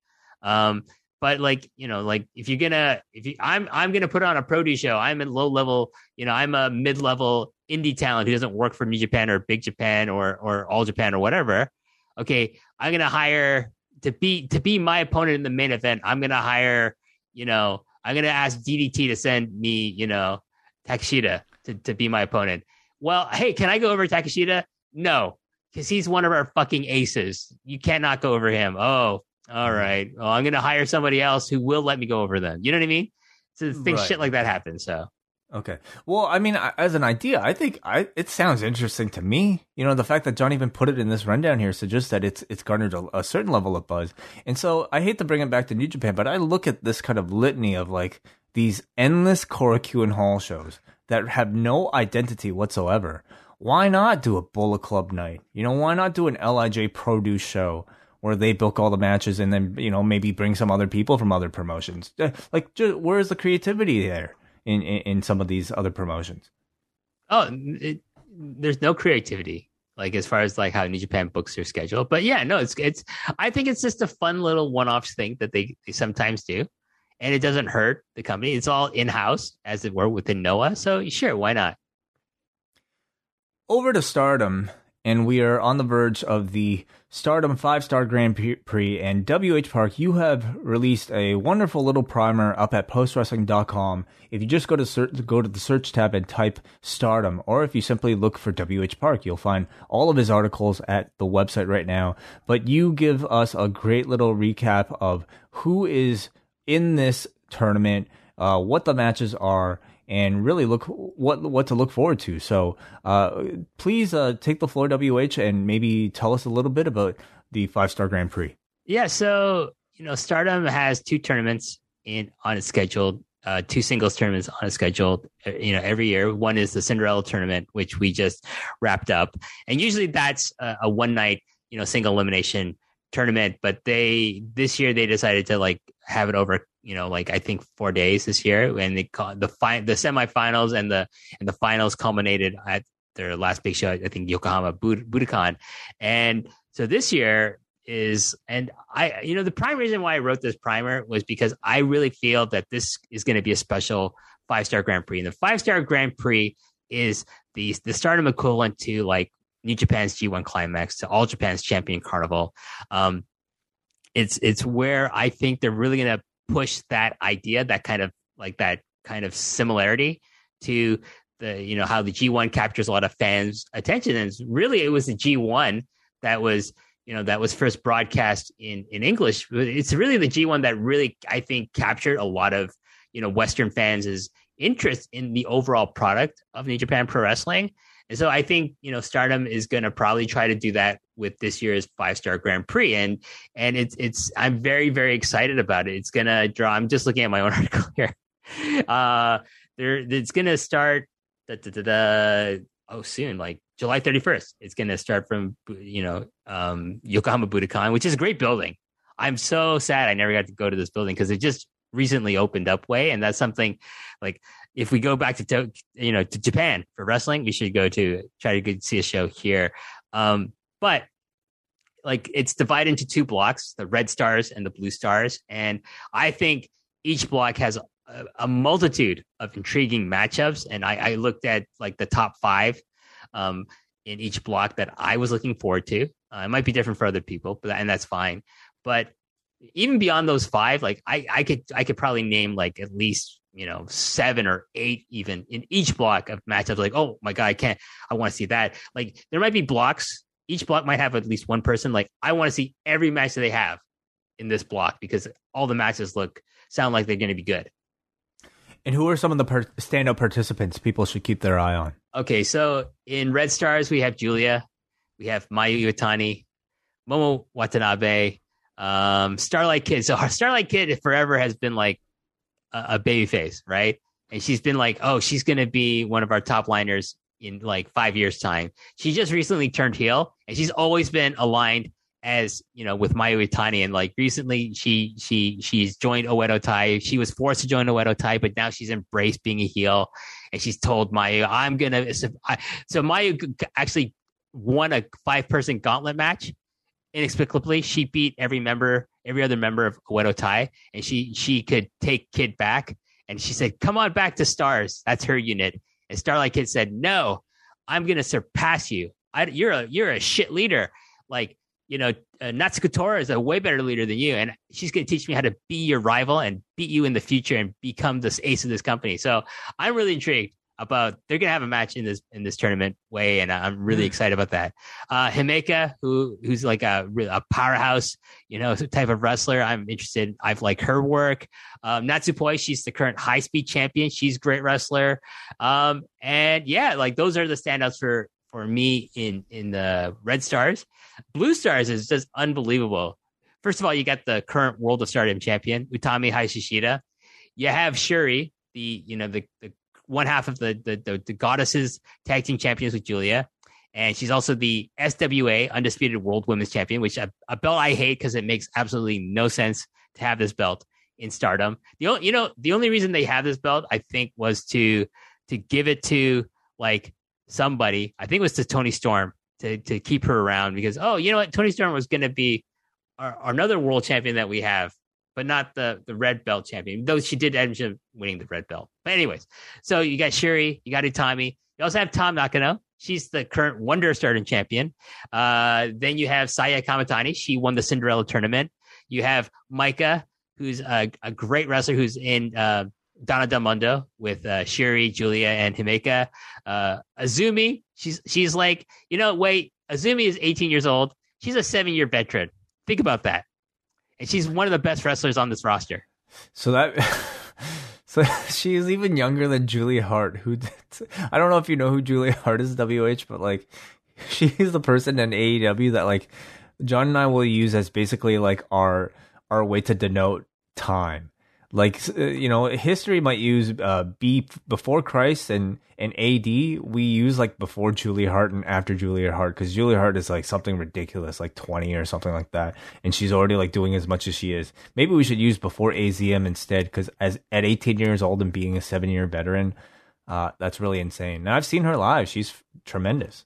Um, but like you know, like if you're gonna, if you, I'm I'm gonna put on a produce show. I'm a low level. You know, I'm a mid level indie talent who doesn't work for New Japan or Big Japan or or All Japan or whatever. Okay, I'm gonna hire to be to be my opponent in the main event. I'm gonna hire. You know, I'm gonna ask DDT to send me. You know, Takeshita to to be my opponent well, hey, can I go over Takeshita? No, because he's one of our fucking aces. You cannot go over him. Oh, all hmm. right. Well, I'm going to hire somebody else who will let me go over them. You know what I mean? So things, right. shit like that happens. So. Okay. Well, I mean, as an idea, I think I it sounds interesting to me. You know, the fact that John even put it in this rundown here suggests that it's it's garnered a, a, certain level of buzz. And so I hate to bring it back to New Japan, but I look at this kind of litany of like these endless Korakuen Hall shows that have no identity whatsoever. Why not do a Bullet Club night? You know, why not do an LIJ produce show where they book all the matches and then, you know, maybe bring some other people from other promotions? Uh, like, just, where's the creativity there in, in, in, some of these other promotions? Oh, it, there's no creativity like as far as like how New Japan books their schedule. But yeah, no, it's it's I think it's just a fun little one off thing that they, they sometimes do and it doesn't hurt the company. It's all in house, as it were, within Noah. So sure, why not? Over to Stardom, and we are on the verge of the Stardom five star Grand Prix. And WH Park, you have released a wonderful little primer up at postwrestling.com. If you just go to search, go to the search tab and type Stardom, or if you simply look for WH Park, you'll find all of his articles at the website right now. But you give us a great little recap of who is in this tournament, uh, what the matches are, and really look what what to look forward to. So uh, please uh, take the floor, WH, and maybe tell us a little bit about the five star Grand Prix. Yeah, so you know, Stardom has two tournaments in on its schedule. Uh, two singles tournaments on a schedule, uh, you know, every year. One is the Cinderella tournament, which we just wrapped up, and usually that's a, a one night, you know, single elimination tournament, but they this year they decided to like have it over, you know, like I think four days this year, and they call the fi- the semifinals and the and the finals culminated at their last big show, I think Yokohama Bud- Budokan, and so this year is and I you know the prime reason why I wrote this primer was because I really feel that this is going to be a special five star Grand Prix, and the five star Grand Prix is the the stardom equivalent to like New Japan's G1 Climax to All Japan's Champion Carnival. Um, it's it's where I think they're really going to push that idea, that kind of like that kind of similarity to the you know how the G1 captures a lot of fans' attention, and really it was the G1 that was you know that was first broadcast in in English. It's really the G1 that really I think captured a lot of you know Western fans' interest in the overall product of New Japan Pro Wrestling. And so I think, you know, Stardom is going to probably try to do that with this year's five star Grand Prix. And, and it's, it's, I'm very, very excited about it. It's going to draw, I'm just looking at my own article here. Uh, there, it's going to start, da, da, da, oh soon, like July 31st. It's going to start from you know um, Yokohama Budokan, which is a great building. I'm so sad I never got to go to this building because it just recently opened up Wai, and that's something like if we go back to you know to Japan for wrestling, we should go to try to see a show here. Um, but like it's divided into two blocks, the red stars and the blue stars, and I think each block has a, a multitude of intriguing matchups. And I, I, looked at like the top five um, in each block that I was looking forward to. Uh, it might be different for other people, but and that's fine. But even beyond those five, like I, I could I could probably name like at least you know seven or eight even in each block of matchups. Like oh my god, I can't. I want to see that. Like there might be blocks. Each block might have at least one person. Like I want to see every match that they have in this block because all the matches look sound like they're going to be good. And who are some of the per- standout participants people should keep their eye on? Okay, so in Red Stars we have Giulia, we have Mayu Iwatani, Momo Watanabe, um, Starlight Kid. So Starlight Kid forever has been like a, baby face, right? And she's been like, oh, she's going to be one of our top liners in like five years' time. She just recently turned heel, and she's always been aligned as you know with Mayu Iwatani. And like recently, she she she's joined Oedo Tai. She was forced to join Oedo Tai, but now she's embraced being a heel, and she's told Mayu, "I'm gonna." So, I, so Mayu actually won a five person gauntlet match inexplicably she beat every member every other member of Oedo Tai and she she could take Kid back. And she said come on back to stars. That's her unit. And Starlight Kid said no I'm gonna surpass you. I, you're a you're a shit leader. Like you know uh, Natsuko Tora is a way better leader than you and she's gonna teach me how to be your rival and beat you in the future and become this ace of this company. So I'm really intrigued about they're gonna have a match in this in this tournament Wai, and I'm really mm. excited about that. Uh, Himeka, who who's like a a powerhouse, you know, type of wrestler. I'm interested. I've like her work. Um, Natsupoi, she's the current high speed champion. She's a great wrestler. Um, and yeah, like those are the standouts for for me in in the Red Stars. Blue Stars is just unbelievable. First of all, you got the current World of Stardom champion Utami Hayashishita. You have Syuri, the you know the, the one half of the the, the, the goddesses tag team champions with Giulia, And she's also the SWA undisputed world women's champion, which a, a belt I hate because it makes absolutely no sense to have this belt in Stardom. The only, you know, the only reason they have this belt, I think, was to to give it to like somebody. I think it was to Toni Storm to to keep her around because oh, you know what, Toni Storm was going to be our, another world champion that we have, but not the the red belt champion. Though she did end up winning the red belt. But anyways, so you got Syuri, you got Utami. You also have Tam Nakano. She's the current Wonder Stardom champion. Uh, then you have Saya Kamitani. She won the Cinderella tournament. You have Maika, who's a, a great wrestler who's in uh, Donna Del Mondo with uh, Giulia, and Himeka. Uh, AZM, she's she's like, you know, wait, AZM is 18 years old. She's a seven year veteran. Think about that and she's one of the best wrestlers on this roster. So that. So she's even younger than Julie Hart, who I don't know if you know who Julie Hart is, WH, but like she's the person in AEW that like John and I will use as basically like our our way to denote time like uh, you know history might use uh b before christ and and ad we use like before julia hart and after julia hart because julia hart is like something ridiculous like 20 or something like that. And she's already like doing as much as she is. Maybe we should use before azm instead because as at 18 years old and being a seven year veteran uh that's really insane. Now i've seen her live. She's tremendous.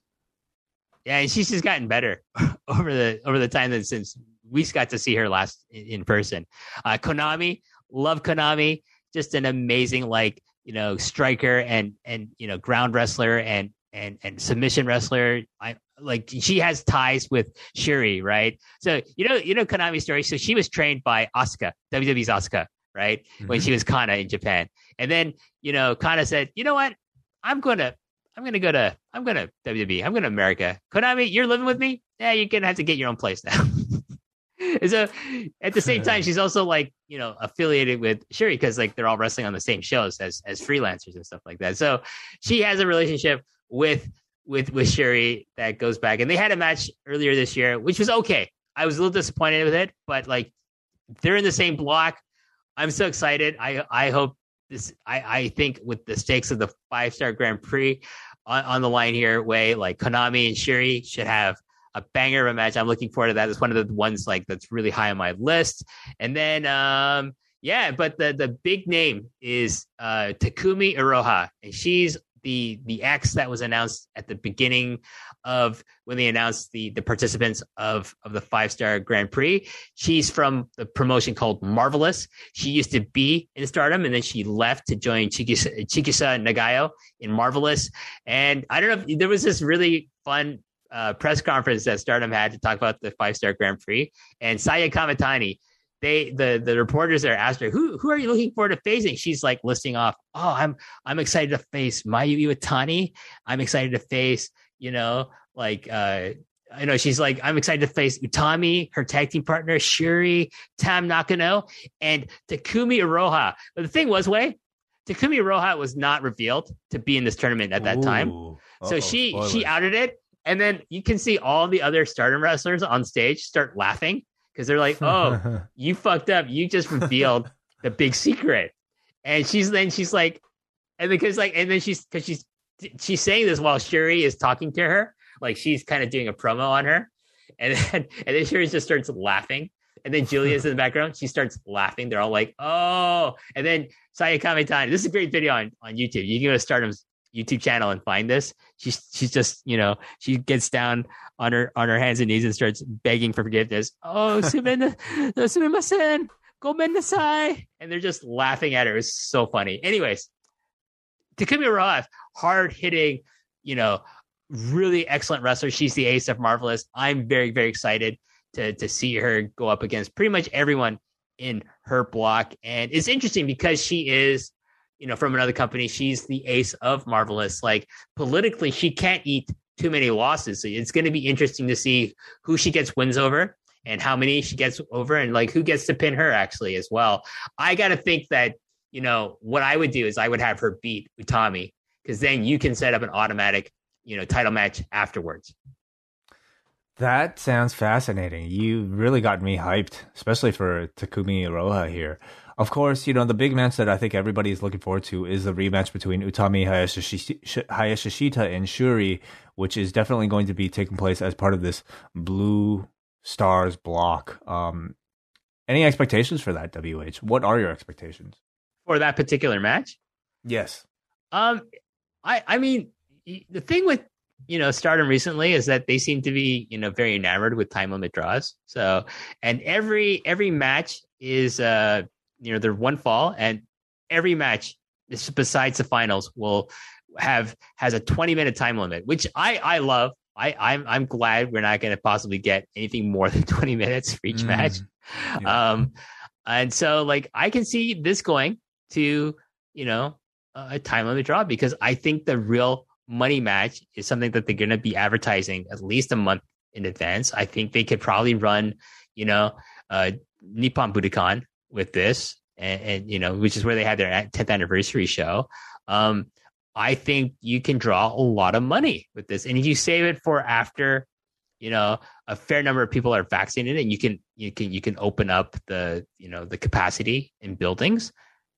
Yeah and she's just gotten better over the over the time that since we got to see her last in, in person. Uh konami Love Konami, just an amazing like you know striker and and you know ground wrestler and and and submission wrestler. I like she has ties with Syuri, right? So you know you know Konami's story. So she was trained by Asuka, WWE's Asuka, right? Mm-hmm. When she was Kana in Japan, and then you know Kana said, you know what, I'm gonna. I'm gonna go to I'm gonna WWE. I'm gonna America. Konami, you're living with me? Yeah, you're gonna have to get your own place now. so at the same time, she's also like, you know, affiliated with Syuri because like they're all wrestling on the same shows as as freelancers and stuff like that. So she has a relationship with with with Syuri that goes back. And they had a match earlier this year, which was okay. I was a little disappointed with it, but like they're in the same block. I'm so excited. I I hope this I, I think with the stakes of the five star Grand Prix, on, on the line here. Wai like Konami and Syuri should have a banger of a match. I'm looking forward to that. It's one of the ones like that's really high on my list. And then um yeah, but the the big name is uh Takumi Iroha, and she's the the X that was announced at the beginning of when they announced the the participants of of the five star Grand Prix. She's from the promotion called Marvelous. She used to be in Stardom, and then she left to join Chigusa, Chigusa Nagayo in Marvelous. And I don't know if there was this really fun uh, press conference that Stardom had to talk about the five star Grand Prix, and Saya Kamitani. They the the reporters there asked her who who are you looking forward to facing? She's like listing off. Oh, I'm I'm excited to face Mayu Iwatani. I'm excited to face you know like uh I know she's like, I'm excited to face Utami, her tag team partner, Syuri, Tam Nakano, and Takumi Iroha. But the thing was, Wai Takumi Iroha was not revealed to be in this tournament at that Ooh. time. So she spoilers. she outed it and then you can see all the other stardom wrestlers on stage start laughing because they're like, oh, you fucked up. You just revealed the big secret. And she's then she's like, and because like, and then she's because she's she's saying this while Syuri is talking to her, like she's kind of doing a promo on her. And then and then Syuri just starts laughing. And then Giulia's in the background. She starts laughing. They're all like, oh. And then Saya Kamitani. This is a great video on, on YouTube. You can go to Stardom's YouTube channel and find this. She's she's just you know she gets down on her on her hands and knees and starts begging for forgiveness. Oh, sumimasen, sumimasen, gomennasai, and they're just laughing at her. It's so funny. Anyways, Takumi Iroha, hard hitting, you know, really excellent wrestler. She's the ace of Marvelous. I'm very very excited to to see her go up against pretty much everyone in her block, and it's interesting because she is you know, from another company. She's the ace of Marvelous. Like politically, she can't eat too many losses. So it's going to be interesting to see who she gets wins over and how many she gets over and like who gets to pin her actually as well. I got to think that, you know, what I would do is I would have her beat Utami because then you can set up an automatic, you know, title match afterwards. That sounds fascinating. You really got me hyped, especially for Takumi Iroha here. Of course, you know, the big match that I think everybody is looking forward to is the rematch between Utami Hayashishita and Syuri, which is definitely going to be taking place as part of this Blue Stars block. Um, any expectations for that, WH? What are your expectations? For that particular match? Yes. Um, I, I mean, the thing with you know stardom recently is that they seem to be you know very enamored with time limit draws so and every every match is uh you know they're one fall, and every match besides the finals will have has a 20 minute time limit, which I I love. I I'm I'm glad we're not going to possibly get anything more than 20 minutes for each mm, match. Yeah. Um, and so like I can see this going to you know a time limit draw because I think the real money match is something that they're going to be advertising at least a month in advance. I think they could probably run, you know, uh, Nippon Budokan with this, and, and, you know, which is where they had their 10th anniversary show. Um, I think you can draw a lot of money with this, and if you save it for after, you know, a fair number of people are vaccinated, and you can you can you can open up the you know the capacity in buildings.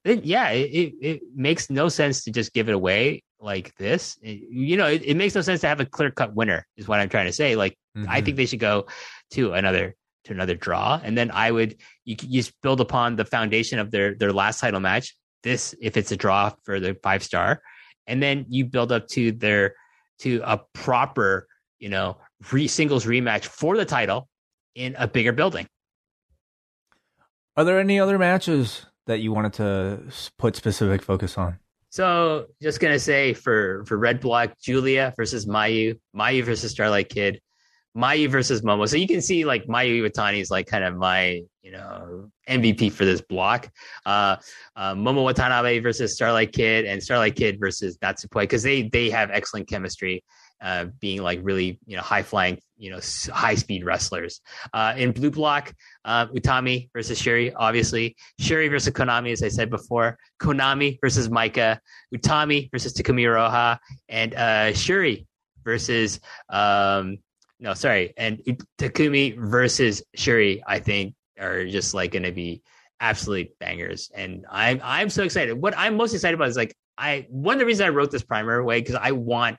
Then yeah, it, it, makes no sense to just give it away like this. It, you know, it, it, makes no sense to have a clear cut winner. Is what I'm trying to say. Like, mm-hmm. I think they should go to another to another draw, and then I would you, you just build upon the foundation of their their last title match. This, if it's a draw for the five star, and then you build up to their to a proper you know re singles rematch for the title in a bigger building. Are there any other matches that you wanted to put specific focus on? So, just gonna say for for Red Block, Giulia versus Mayu, Mayu versus Starlight Kid, Mayu versus Momo. So you can see like Mayu Iwatani is like kind of my, you know, MVP for this block. Uh, uh, Momo Watanabe versus Starlight Kid and Starlight Kid versus Natsupoi because they they have excellent chemistry. Uh, being like really, you know, high flying, you know, high speed wrestlers. Uh, in blue block, uh, Utami versus Syuri obviously. Syuri versus Konami, as I said before. Konami versus Maika. Utami versus Takumi Iroha. And uh, Syuri versus um, no, sorry, and Takumi versus Syuri, I think, are just like going to be absolute bangers, and I'm I'm so excited. What I'm most excited about is like I one of the reasons I wrote this primer Wai because I want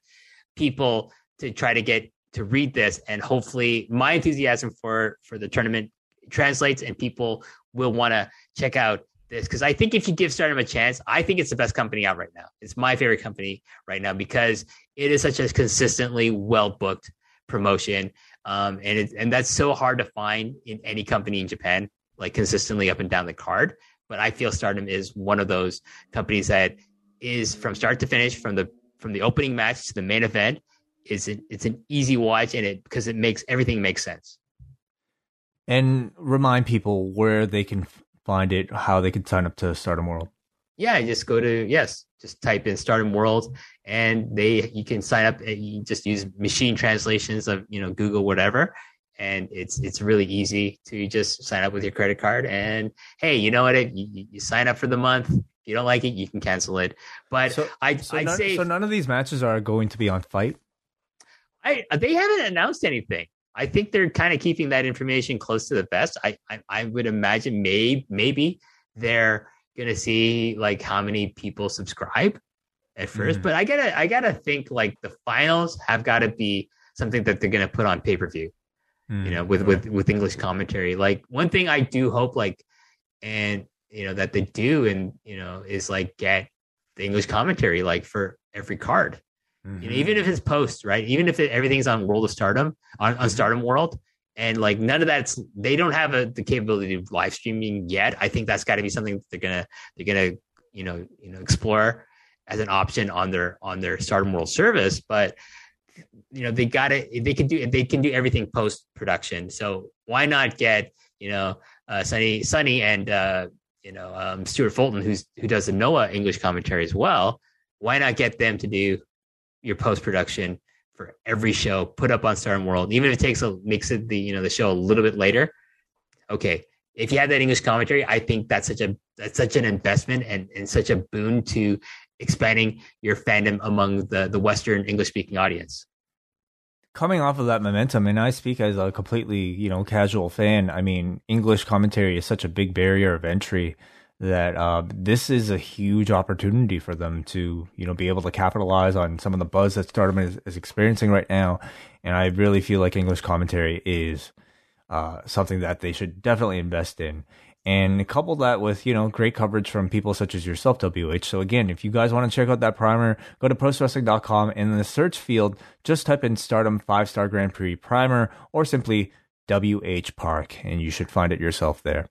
people to try to get to read this and hopefully my enthusiasm for for the tournament translates and people will want to check out this because I think if you give Stardom a chance, I think it's the best company out right now. It's my favorite company right now because it is such a consistently well booked promotion, um, and it, and that's so hard to find in any company in Japan, like consistently up and down the card. But I feel Stardom is one of those companies that is from start to finish, from the from the opening match to the main event, is an, it's an easy watch, and it because it makes everything make sense. And remind people where they can find it, how they can sign up to Stardom World. Yeah, just go to yes, just type in Stardom World, and they you can sign up. and You just use machine translations of you know Google whatever, and it's it's really easy to just sign up with your credit card. And hey, you know what? You, you sign up for the month. If you don't like it, you can cancel it. But so, I so I'd none, say so. None of these matches are going to be on FITE I they haven't announced anything. I think they're kind of keeping that information close to the vest. I I, I would imagine maybe maybe they're gonna see like how many people subscribe at 1st mm but I gotta I gotta think like the finals have got to be something that they're gonna put on pay per view. mm You know, with with with English commentary. Like one thing I do hope like, and you know that they do, and you know is like get the English commentary like for every card. Mm-hmm. You know, even if it's post, right? Even if it, everything's on World of Stardom, on, on mm-hmm. Stardom World, and like none of that's they don't have a, the capability of live streaming yet. I think that's got to be something they're gonna they're gonna you know you know explore as an option on their on their Stardom World service. But you know they got it. They can do they can do everything post production. So why not get you know uh, Sunny Sunny and uh, you know um, Stuart Fulton who's who does the Noah English commentary as well. Why not get them to do your post production for every show put up on Stardom World, even if it takes a makes it the you know the show a little bit later. Okay, if you have that English commentary, I think that's such a that's such an investment and, and such a boon to expanding your fandom among the the Western English speaking audience. Coming off of that momentum, and I speak as a completely you know casual fan. I mean, English commentary is such a big barrier of entry that uh, this is a huge opportunity for them to you know be able to capitalize on some of the buzz that Stardom is, is experiencing right now, and I really feel like English commentary is uh, something that they should definitely invest in. And couple that with, you know, great coverage from people such as yourself, WH. So again, if you guys want to check out that primer, go to postwrestling.com and in the search field, just type in Stardom 5 Star Grand Prix Primer or simply WH Park and you should find it yourself there.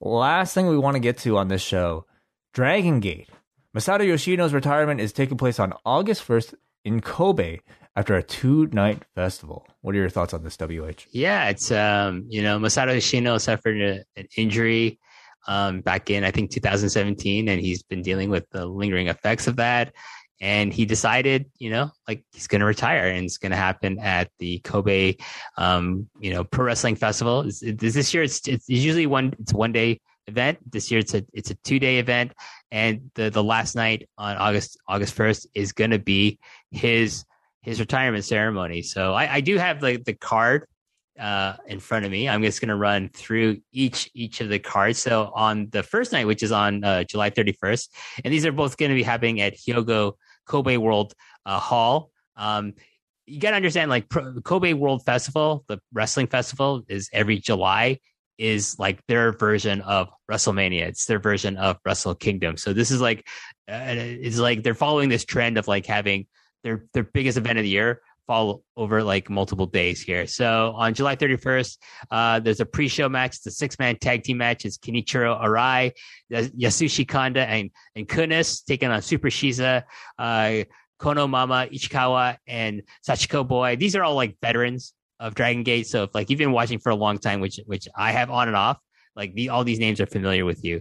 Last thing we want to get to on this show Dragon Gate. Masato Yoshino's retirement is taking place on August 1st in Kobe after a two night festival. What are your thoughts on this, WH? Yeah, it's, um, you know, Masato Yoshino suffered a, an injury um, back in, I think, 2017, and he's been dealing with the lingering effects of that and he decided, you know, like he's going to retire, and it's going to happen at the Kobe, um, you know, pro wrestling festival. It's, this year, it's, it's usually one, it's one day event. This year, it's a it's a two day event, and the the last night on August August first is going to be his his retirement ceremony. So I, I do have like the, the card uh, in front of me. I'm just going to run through each each of the cards. So on the first night, which is on uh, July 31st, and these are both going to be happening at Hyogo Kobe World uh, Hall. Um, you got to understand, like Pro- Kobe World Festival, the wrestling festival is every July. Is like their version of WrestleMania. It's their version of Wrestle Kingdom. So this is like, uh, it's like they're following this trend of like having their their biggest event of the year fall over like multiple days here. So on July 31st, uh, there's a pre-show match. It's a six-man tag team match. It's Kenichiro Arai, Yasushi Kanda, and and Kunis taking on Super Shisa, uh, Kono Mama, Ichikawa, and Shachihoko Boy. These are all like veterans of Dragon Gate. So if like you've been watching for a long time, which which I have on and off, like the, all these names are familiar with you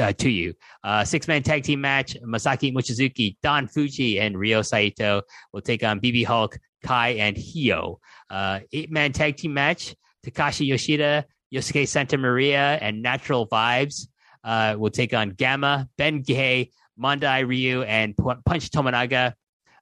uh, to you. Uh, six man tag team match: Masaki Mochizuki, Don Fuji, and Ryo Saito will take on BB Hulk, Kai, and Hio. Uh, eight man tag team match: Takashi Yoshida, Yosuke Santa Maria, and Natural Vibes uh, will take on Gamma, Ben-K, Mondai Ryu, and Punch Tominaga.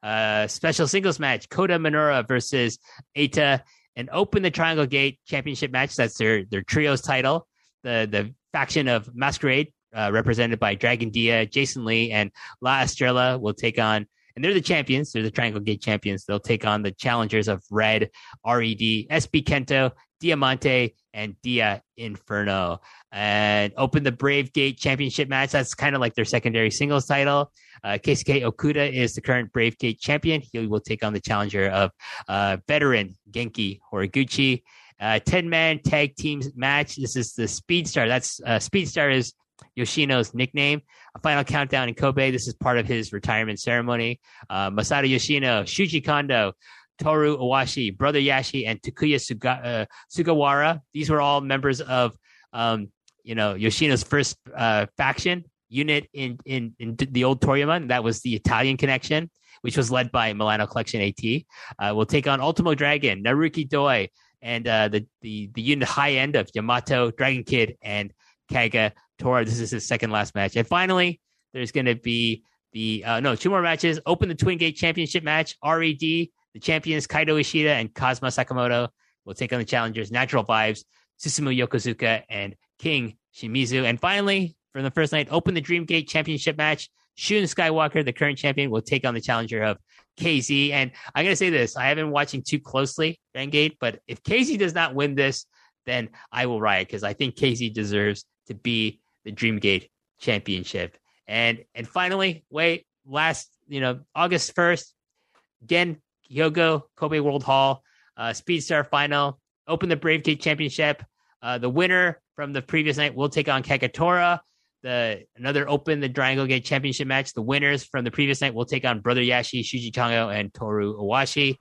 Uh, special singles match: Kota Minoura versus Eita and open the Triangle Gate Championship match. That's their their trios title the the faction of Masquerade uh, represented by Dragon Dia, Jason Lee, and La Estrella will take on, and they're the champions. They're the Triangle Gate champions. They'll take on the challengers of Red, RED, SB Kento, Diamante, and Dia Inferno. And open the Brave Gate championship match. That's kind of like their secondary singles title. Uh, Keisuke Okuda is the current Brave Gate champion. He will take on the challenger of uh, veteran Genki Horiguchi. Uh, 10 man tag teams match. This is the Speed Star. That's uh, Speed Star is Yoshino's nickname. A final countdown in Kobe. This is part of his retirement ceremony. Uh, Masato Yoshino, Shuji Kondo, Toru Owashi, Brother YASSHI, and Takuya Suga, uh, Sugawara. These were all members of, um, you know, Yoshino's first uh, faction unit in, in in the old Toryumon. That was the Italian connection, which was led by Milano Collection AT. Uh, will take on Ultimo Dragon, Naruki Doi, and uh, the the the unit high end of Yamato, Dragon Kid, and Kaga Tora. This is his second last match. And finally, there's going to be the uh, no two more matches. Open the Twin Gate Championship match. RED, the champions Kaito Ishida and Kazma Sakamoto will take on the challengers Natural Vibes, Susumu Yokosuka, and King Shimizu. And finally, from the first night, open the Dream Gate Championship match. Shun Skywalker, the current champion, will take on the challenger of Kzy. And going to say this I haven't been watching too closely Gate, but if Kzy does not win this, then I will riot because I think Kzy deserves to be the Dreamgate Championship. And and finally, wait, last you know August first, again Hyogo Kobe World Hall uh, Speedstar Final, open the Brave Gate Championship. Uh, the winner from the previous night will take on Kagetora. The another open the Triangle Gate Championship match. The winners from the previous night will take on Brother YASSHI, Shuji Kondo, and Toru Owashi.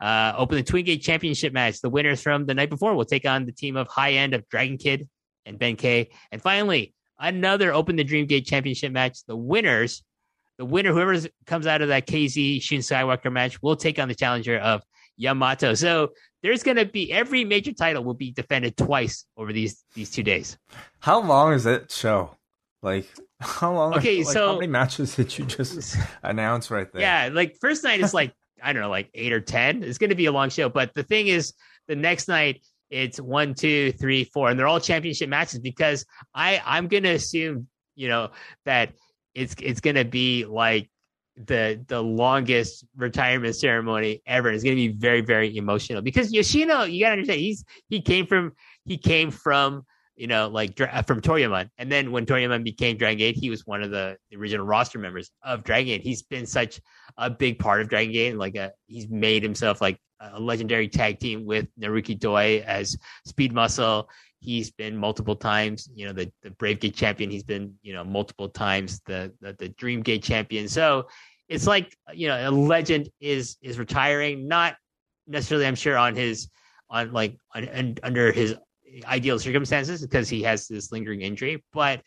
Uh, open the Twin Gate Championship match. The winners from the night before will take on the team of High End of Dragon Kid and Ben K. And finally, another Open the Dream Gate Championship match. The winners, the winner, whoever comes out of that Kzy Shun Skywalker match, will take on the challenger of Yamato. So there's going to be every major title will be defended twice over these these two days. How long is that show? Like how long? Okay, like, so how many matches did you just announce right there? Yeah, like first night is like I don't know, like eight or ten. It's going to be a long show, but the thing is, the next night it's one, two, three, four, and they're all championship matches because I I'm to assume you know that it's it's to be like the the longest retirement ceremony ever. It's to be very very emotional because Yoshino, you got to understand, he's he came from he came from you know like uh, from Toryumon, and then when Toryumon became Dragon Gate, he was one of the original roster members of Dragon Gate. He's been such a big part of Dragon Gate, like a, he's made himself like a legendary tag team with Naruki Doi as Speed Muscle. He's been multiple times, you know, the, the Brave Gate champion. He's been, you know, multiple times the, the the Dream Gate champion. So it's like you know a legend is is retiring not necessarily i'm sure on his on like on, under his ideal circumstances because he has this lingering injury but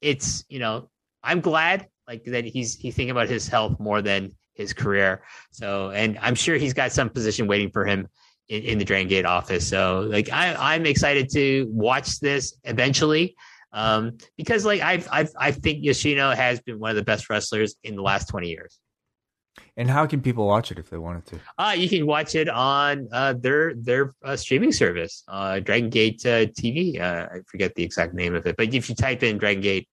it's you know i'm glad like that he's he's thinking about his health more than his career so and i'm sure he's got some position waiting for him in, in the dragon gate office so like I, i'm excited to watch this eventually um, because like I've, I've I think Yoshino has been one of the best wrestlers in the last twenty years. And how can people watch it if they wanted to? Uh, you can watch it on uh, their their uh, streaming service, uh, Dragon Gate uh, TV. Uh, I forget the exact name of it, but if you type in Dragon Gate,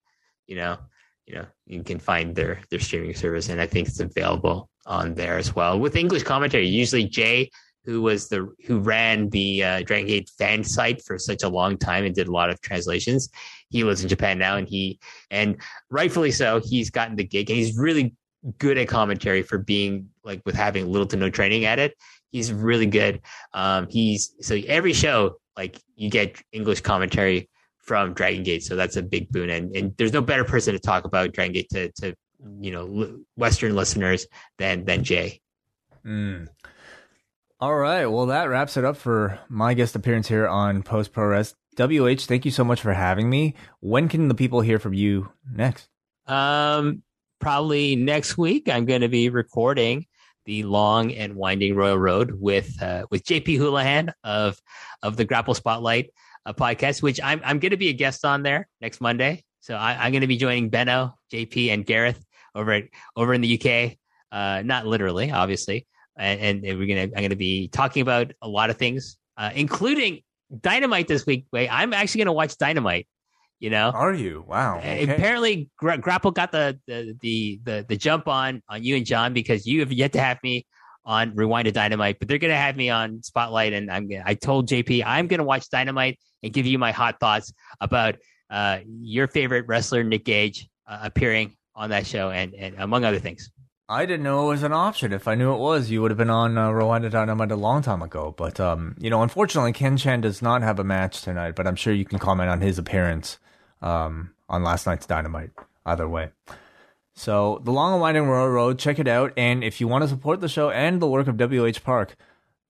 you know, you know, you can find their their streaming service, and I think it's available on there as well with English commentary. Usually, Jay who was the who ran the uh, Dragon Gate fan site for such a long time and did a lot of translations. He lives in Japan now, and he and rightfully so, he's gotten the gig, and he's really good at commentary for being like with having little to no training at it. He's really good. Um, he's so every show like you get English commentary from Dragon Gate, so that's a big boon. And and there's no better person to talk about Dragon Gate to to you know Western listeners than than Jay. Mm. All right. Well, that wraps it up for my guest appearance here on POST Puroresu. WH, thank you so much for having me. When can the people hear from you next? Um, probably next week. I'm going to be recording the long and winding Royal Road with uh, with JP Houlihan of of the Grapple Spotlight uh, podcast, which I'm I'm going to be a guest on there next Monday. So I, am going to be joining Benno, JP, and Gareth over at, over in the UK. Uh, not literally, obviously, and, and we're gonna I'm gonna be talking about a lot of things, uh, including Dynamite this week. Wait, I'm actually gonna watch Dynamite You know, are you? Wow. Okay. Apparently, Gra- Grapple got the, the the the the jump on on you and John because you have yet to have me on Rewind to Dynamite, but they're gonna have me on Spotlight, and I'm I told JP I'm gonna watch Dynamite and give you my hot thoughts about uh, your favorite wrestler Nick Gage uh, appearing on that show, and and among other things. I didn't know it was an option. If I knew it was, you would have been on uh, Rewind-A-Dynamite a long time ago. But um, you know, unfortunately, Ken Chan does not have a match tonight. But I'm sure you can comment on his appearance um, on last night's Dynamite. Either way. So the Long and Winding Road, check it out. And if you want to support the show and the work of WH Park,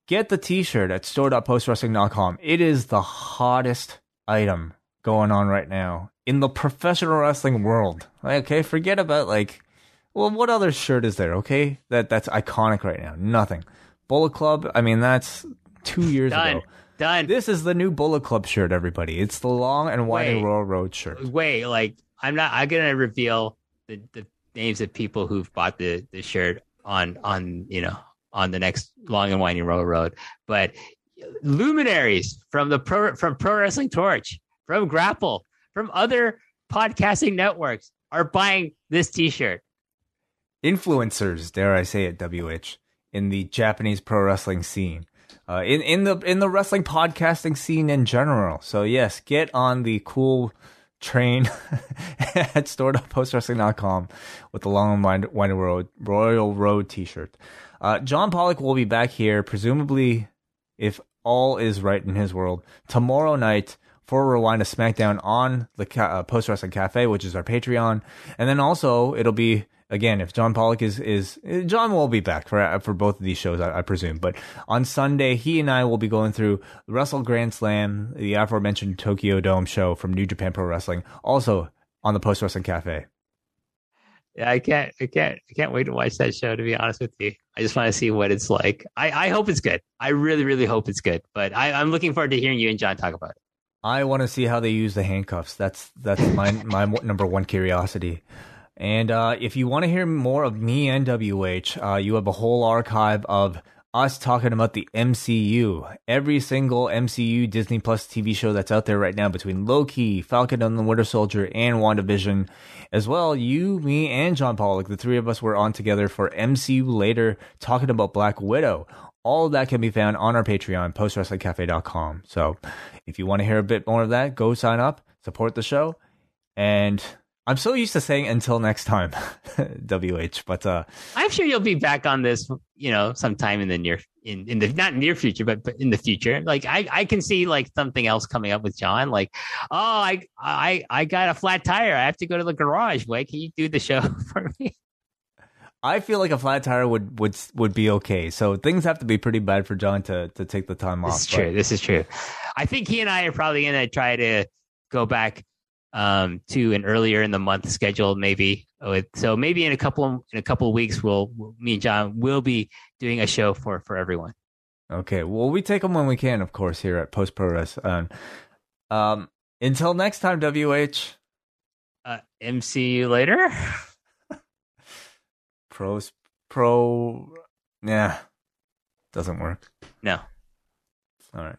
get the T-shirt at store.postwrestling.com. It is the hottest item going on right now in the professional wrestling world. Okay, forget about like well, what other shirt is there? Okay, that that's iconic right now. Nothing. Bullet Club. I mean, that's two years Done. ago. Done. This is the new Bullet Club shirt, everybody. It's the long and winding. Royal Road shirt. Wait, like I'm not. I'm gonna reveal the, the names of people who've bought the the shirt on on you know on the next long and winding road road. But luminaries from the pro from Pro Wrestling Torch, from Grapple, from other podcasting networks are buying this T-shirt. Influencers, dare I say it, WH, in the Japanese pro wrestling scene. Uh, in in the in the wrestling podcasting scene in general. So yes, get on the cool train at store.postwrestling.com with the long and winding road Royal Road T-shirt. Uh, John Pollock will be back here, presumably, if all is right in his world, tomorrow night for Rewind a SmackDown on the ca- uh, Post Wrestling Cafe, which is our Patreon, and then also it'll be again if John Pollock is is John will be back for for both of these shows, I, I presume. But on Sunday, he and I will be going through Wrestle Grand Slam, the aforementioned Tokyo Dome show from New Japan Pro Wrestling, also on the Post Wrestling Cafe. Yeah, I can't, I can't, I can't wait to watch that show. To be honest with you, I just want to see what it's like. I, I hope it's good. I really, really hope it's good. But I, I'm looking forward to hearing you and John talk about it. I want to see how they use the handcuffs. That's that's my my number one curiosity. And uh, if you want to hear more of me and WH, uh, you have a whole archive of us talking about the MCU. Every single MCU Disney Plus TV show that's out there right now, between Loki, Falcon and the Winter Soldier, and WandaVision, as well. You, me, and John Pollock, the three of us were on together for MCU later, talking about Black Widow. All of that can be found on our Patreon, postwrestlingcafe.com. So if you want to hear a bit more of that, go sign up, support the show, and I'm so used to saying until next time, WH, but uh, I'm sure you'll be back on this, you know, sometime in the near in, in the not near future, but, but in the future. Like I, I can see like something else coming up with John. Like, oh, I I I got a flat tire. I have to go to the garage. Wait, can you do the show for me? I feel like a flat tire would would would be okay. So things have to be pretty bad for John to to take the time This off. is true. This is true. I think he and I are probably gonna try to go back um, to an earlier in the month schedule, maybe. With, so maybe in a couple in a couple of weeks, we'll me and John will be doing a show for for everyone. Okay. Well, we take them when we can, of course, here at Post Progress. Um, um, until next time, WH. Uh, MC later. Pros pro. Yeah, doesn't work. No. All right.